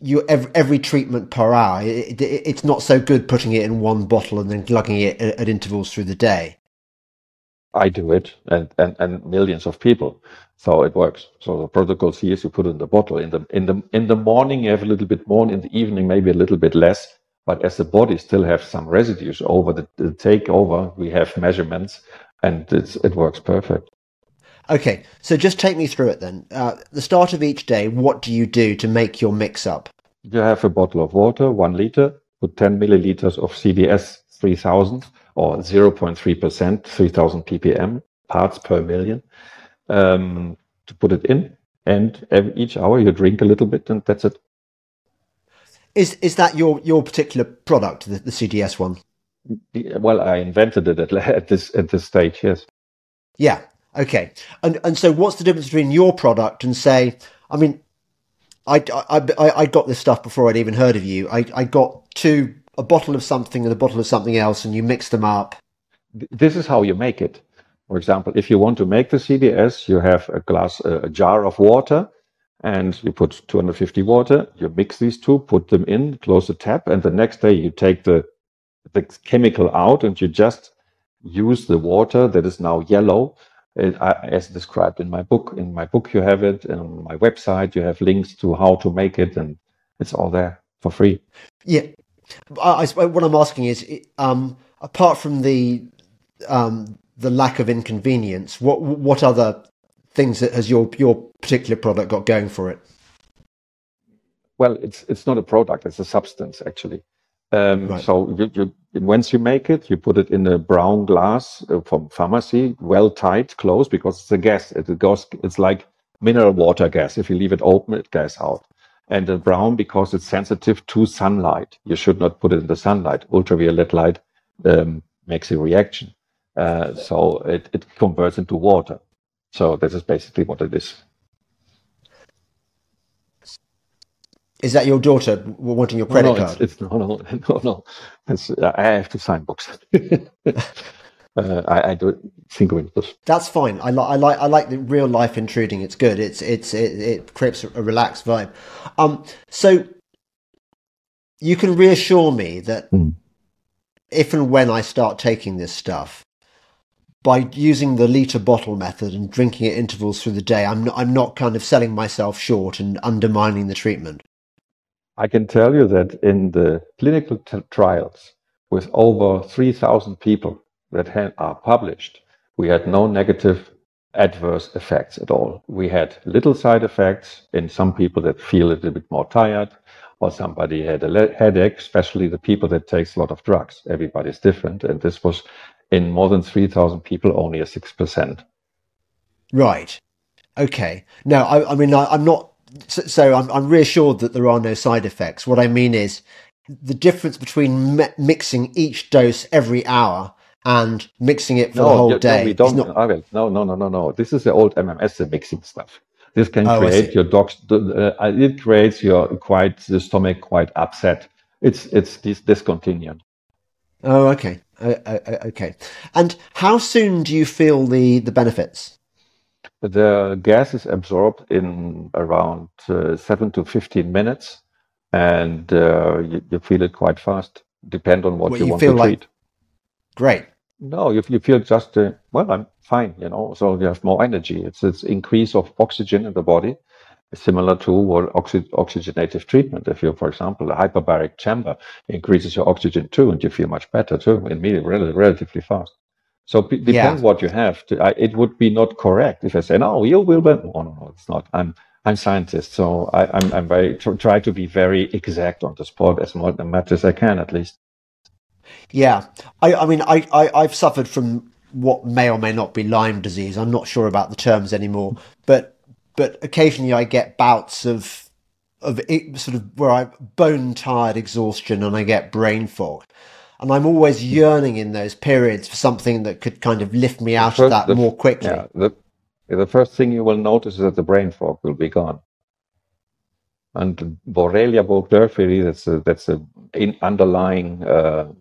your every, every treatment per hour. It, it, it's not so good putting it in one bottle and then lugging it at, at intervals through the day. I do it, and, and and millions of people. So it works. So the protocol here is you put it in the bottle. In the in the in the morning you have a little bit more. In the evening maybe a little bit less. But as the body still have some residues over the, the takeover, we have measurements, and it's, it works perfect. Okay, so just take me through it then. Uh, the start of each day, what do you do to make your mix up? You have a bottle of water, one liter, put 10 milliliters of CDS 3000 or 0.3%, 3000 ppm, parts per million, um, to put it in. And every, each hour you drink a little bit, and that's it. Is is that your your particular product, the, the CDS one? Well, I invented it at, <laughs> at this at this stage, yes. Yeah. Okay. And and so, what's the difference between your product and say? I mean, I I I, I got this stuff before I'd even heard of you. I I got two a bottle of something and a bottle of something else, and you mix them up. This is how you make it. For example, if you want to make the CDS, you have a glass, a jar of water, and you put 250 water. You mix these two, put them in, close the tap, and the next day you take the the chemical out, and you just use the water that is now yellow, as described in my book. In my book, you have it. And on my website, you have links to how to make it, and it's all there for free. Yeah. I, I what I'm asking is, um, apart from the um, the lack of inconvenience, what what other things that has your your particular product got going for it? Well, it's it's not a product; it's a substance actually. Um, Right. So you, you, once you make it, you put it in a brown glass uh, from pharmacy, well tight, closed, because it's a gas. It goes. It's like mineral water gas. If you leave it open, it gas out. And the brown because it's sensitive to sunlight. You should not put it in the sunlight. Ultraviolet light um, makes a reaction, uh, so it, it converts into water. So this is basically what it is. Is that your daughter wanting your credit no, card? it's, it's no, no, <laughs> no, no. It's, I have to sign books. <laughs> uh, I, I don't think of it. That's fine. I like I like I like the real life intruding. It's good. It's it's it, it creates a relaxed vibe. Um, so you can reassure me that Mm. if and when I start taking this stuff, by using the liter bottle method and drinking at intervals through the day, I'm not, I'm not kind of selling myself short and undermining the treatment. I can tell you that in the clinical trials with over 3,000 people that ha- are published, we had no negative adverse effects at all. We had little side effects in some people that feel a little bit more tired, or somebody had a headache, especially the people that takes a lot of drugs. Everybody's different, and this was in more than 3,000 people, only a 6%. Right. Okay. No, I, I mean, I, am not, so, so I'm, I'm, reassured that there are no side effects. What I mean is the difference between mi- mixing each dose every hour and mixing it for no, the whole day. No, we don't. Not... no, no, no, no, no. This is the old MMS, the mixing stuff. This can oh, create your docs. Uh, it creates your quite the stomach quite upset. It's it's dis- discontinued. Oh, okay. Uh, uh, okay. And how soon do you feel the, the benefits? The gas is absorbed in around uh, 7 to 15 minutes, and uh, you, you, feel it quite fast, depend on what you, you, want to like... treat. Great. No, you, you feel just, uh, well, I'm fine, you know, so you have more energy. It's this increase of oxygen in the body similar to what oxy- oxygenative treatment. If you, for example, a hyperbaric chamber increases your oxygen too, and you feel much better too, immediately, relatively fast. So p- depends yeah. what you have. To, I, it would be not correct if I say, no, you will, but no, no, no, it's not. I'm I'm scientist, so I, am I'm, I'm very tr- try to be very exact on the spot as much as I can, at least. Yeah, I, I mean, I, I I've suffered from what may or may not be Lyme disease. I'm not sure about the terms anymore, but but occasionally I get bouts of of it, sort of where I'm bone tired exhaustion and I get brain fog. And I'm always yearning in those periods for something that could kind of lift me out first, of that the, more quickly. Yeah, the, the first thing you will notice is that the brain fog will be gone. And Borrelia burgdorferi, that's a, that's a in underlying, uh,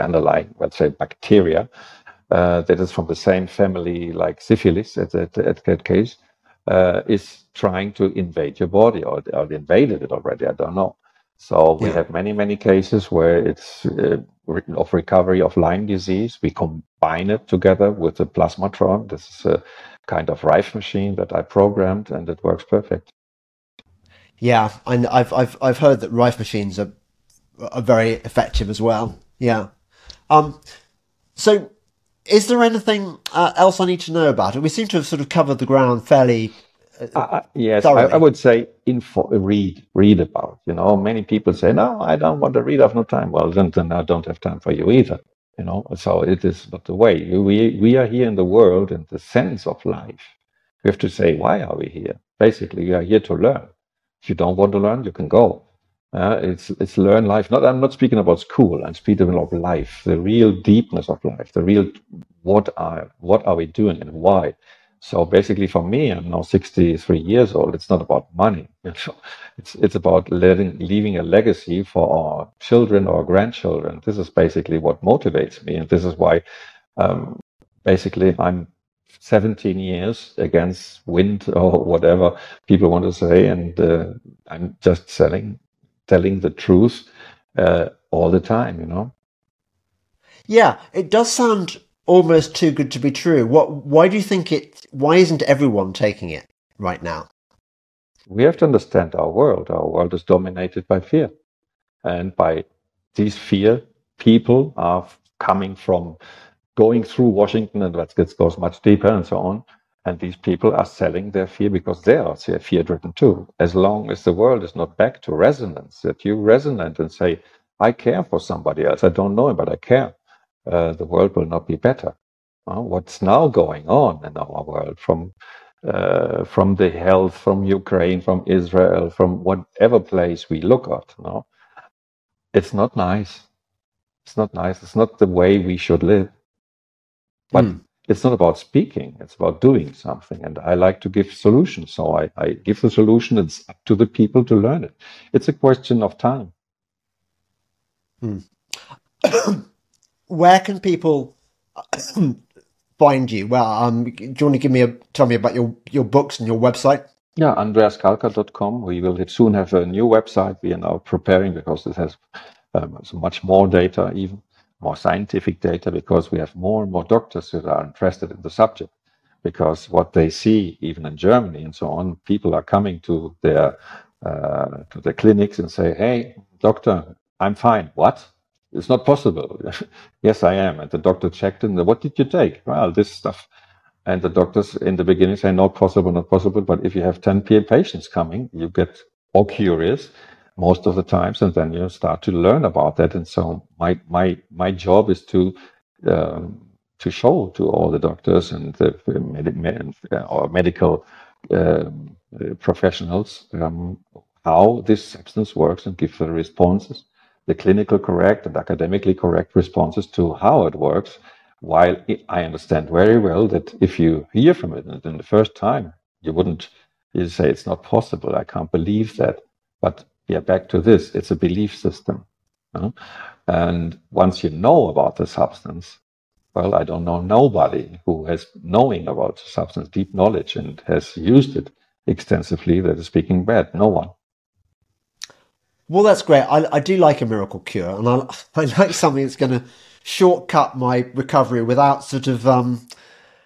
underlying, let's say, bacteria uh, that is from the same family like syphilis at that, at that case uh, is trying to invade your body or, or invaded it already. I don't know. So we yeah. have many, many cases where it's uh, of recovery of Lyme disease. We combine it together with the plasmatron. This is a kind of Rife machine that I programmed, and it works perfect. Yeah, and I've I've I've heard that Rife machines are are very effective as well. Yeah. Um. So is there anything uh, else I need to know about it? We seem to have sort of covered the ground fairly. Uh, yes, I, I, would say info, read, read about. You know, many people say, "No, I don't want to read. I've no time." Well, then, then I don't have time for you either. You know, so it is not the way. We we are here in the world in the sense of life. We have to say, why are we here? Basically, we are here to learn. If you don't want to learn, you can go. Uh, it's it's learn life. Not I'm not speaking about school. I'm speaking about life, the real deepness of life, the real what are what are we doing and why. So basically, for me, I'm now 63 years old. It's not about money. <laughs> It's it's about letting leaving a legacy for our children or grandchildren. This is basically what motivates me, and this is why, um, basically, I'm 17 years against wind <laughs> or whatever people want to say, and uh, I'm just selling telling the truth uh, all the time, you know? Yeah, it does sound almost too good to be true. What? Why do you think it? Why isn't everyone taking it right now? We have to understand our world. Our world is dominated by fear, and by these fear, people are coming from going through Washington, and let's that goes much deeper, and so on. And these people are selling their fear because they are fear driven too. As long as the world is not back to resonance, that you resonate and say, I care for somebody else. I don't know him, but I care. Uh, the world will not be better. Uh, what's now going on in our world from uh, from the health, from Ukraine, from Israel, from whatever place we look at, no, it's not nice. It's not nice. It's not the way we should live. But mm it's not about speaking, it's about doing something. And I like to give solutions. So I, I give the solution, it's up to the people to learn it. It's a question of time. Hmm. <coughs> Where can people <clears throat> find you? Well, um, do you want to give me a tell me about your your books and your website? Yeah, andreaskalcker.com. We will soon have a new website. We are now preparing because it has um, so much more data even more scientific data because we have more and more doctors that are interested in the subject. Because what they see, even in Germany and so on, people are coming to their uh, to the clinics and say, "Hey, doctor, I'm fine." What? It's not possible. <laughs> yes, I am. And the doctor checked and what did you take? Well, this stuff. And the doctors in the beginning say, not possible, not possible. But if you have 10 patients coming, you get all curious most of the times, and then you start to learn about that. And so my my my job is to um, to show to all the doctors and the med- or medical um, professionals um, how this substance works and give the responses, the clinical correct and academically correct responses to how it works. While I understand very well that if you hear from it in the first time, you wouldn't you say it's not possible. I can't believe that. But yeah, back to this, it's a belief system. You know? And once you know about the substance, well, I don't know nobody who has knowing about the substance, deep knowledge, and has used it extensively that is speaking bad. No one. Well, that's great. I, I do like a miracle cure, and I, I like something that's going to shortcut my recovery without sort of um,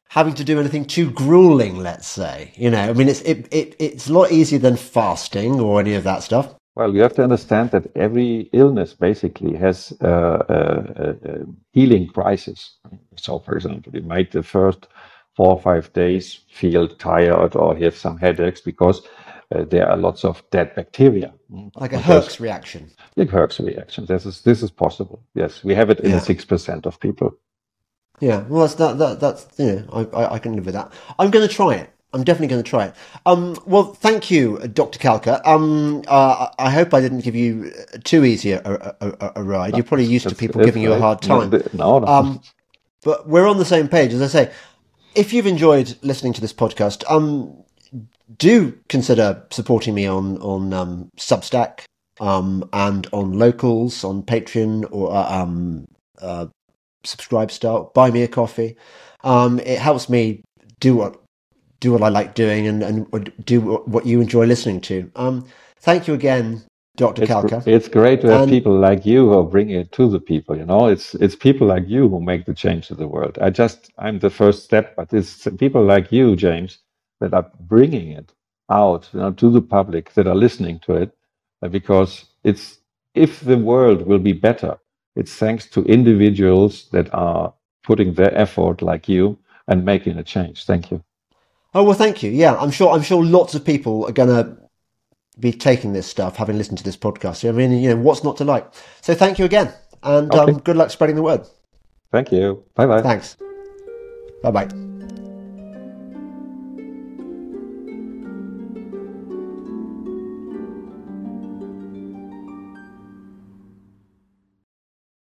having to do anything too grueling. Let's say, you know, I mean, it's it, it it's a lot easier than fasting or any of that stuff. Well, you have to understand that every illness basically has a, a, a healing crisis. So, for example, you might the first four or five days feel tired or have some headaches because uh, there are lots of dead bacteria. Like a Herx reaction. Like Herx reaction. This is this is possible. Yes, we have it in six percent of people. Yeah, well, that's that, that that's you know I, I, I can live with that. I'm going to try it. I'm definitely going to try it. Um, well, thank you, Dr. Kalcker. Um, uh, I hope I didn't give you too easy a, a, a, a ride. You're probably used to people giving you a hard time. No, no. Um, but we're on the same page. As I say, if you've enjoyed listening to this podcast, um, do consider supporting me on on um, Substack um, and on Locals on Patreon or uh, um, uh, Subscribestar. Buy me a coffee. Um, it helps me do what do what I like doing and, and do what you enjoy listening to. Um, thank you again, Dr. It's, Kalcker. It's great to have and, people like you who bring it to the people. You know, it's it's people like you who make the change to the world. I just I'm the first step, but it's people like you, James, that are bringing it out you know, to the public that are listening to it, uh, because it's if the world will be better, it's thanks to individuals that are putting their effort like you and making a change. Thank you. Oh well, thank you. Yeah, I'm sure. I'm sure lots of people are going to be taking this stuff, having listened to this podcast. I mean, you know, what's not to like? So thank you again, and okay. um, good luck spreading the word. Thank you. Bye bye. Thanks. Bye bye.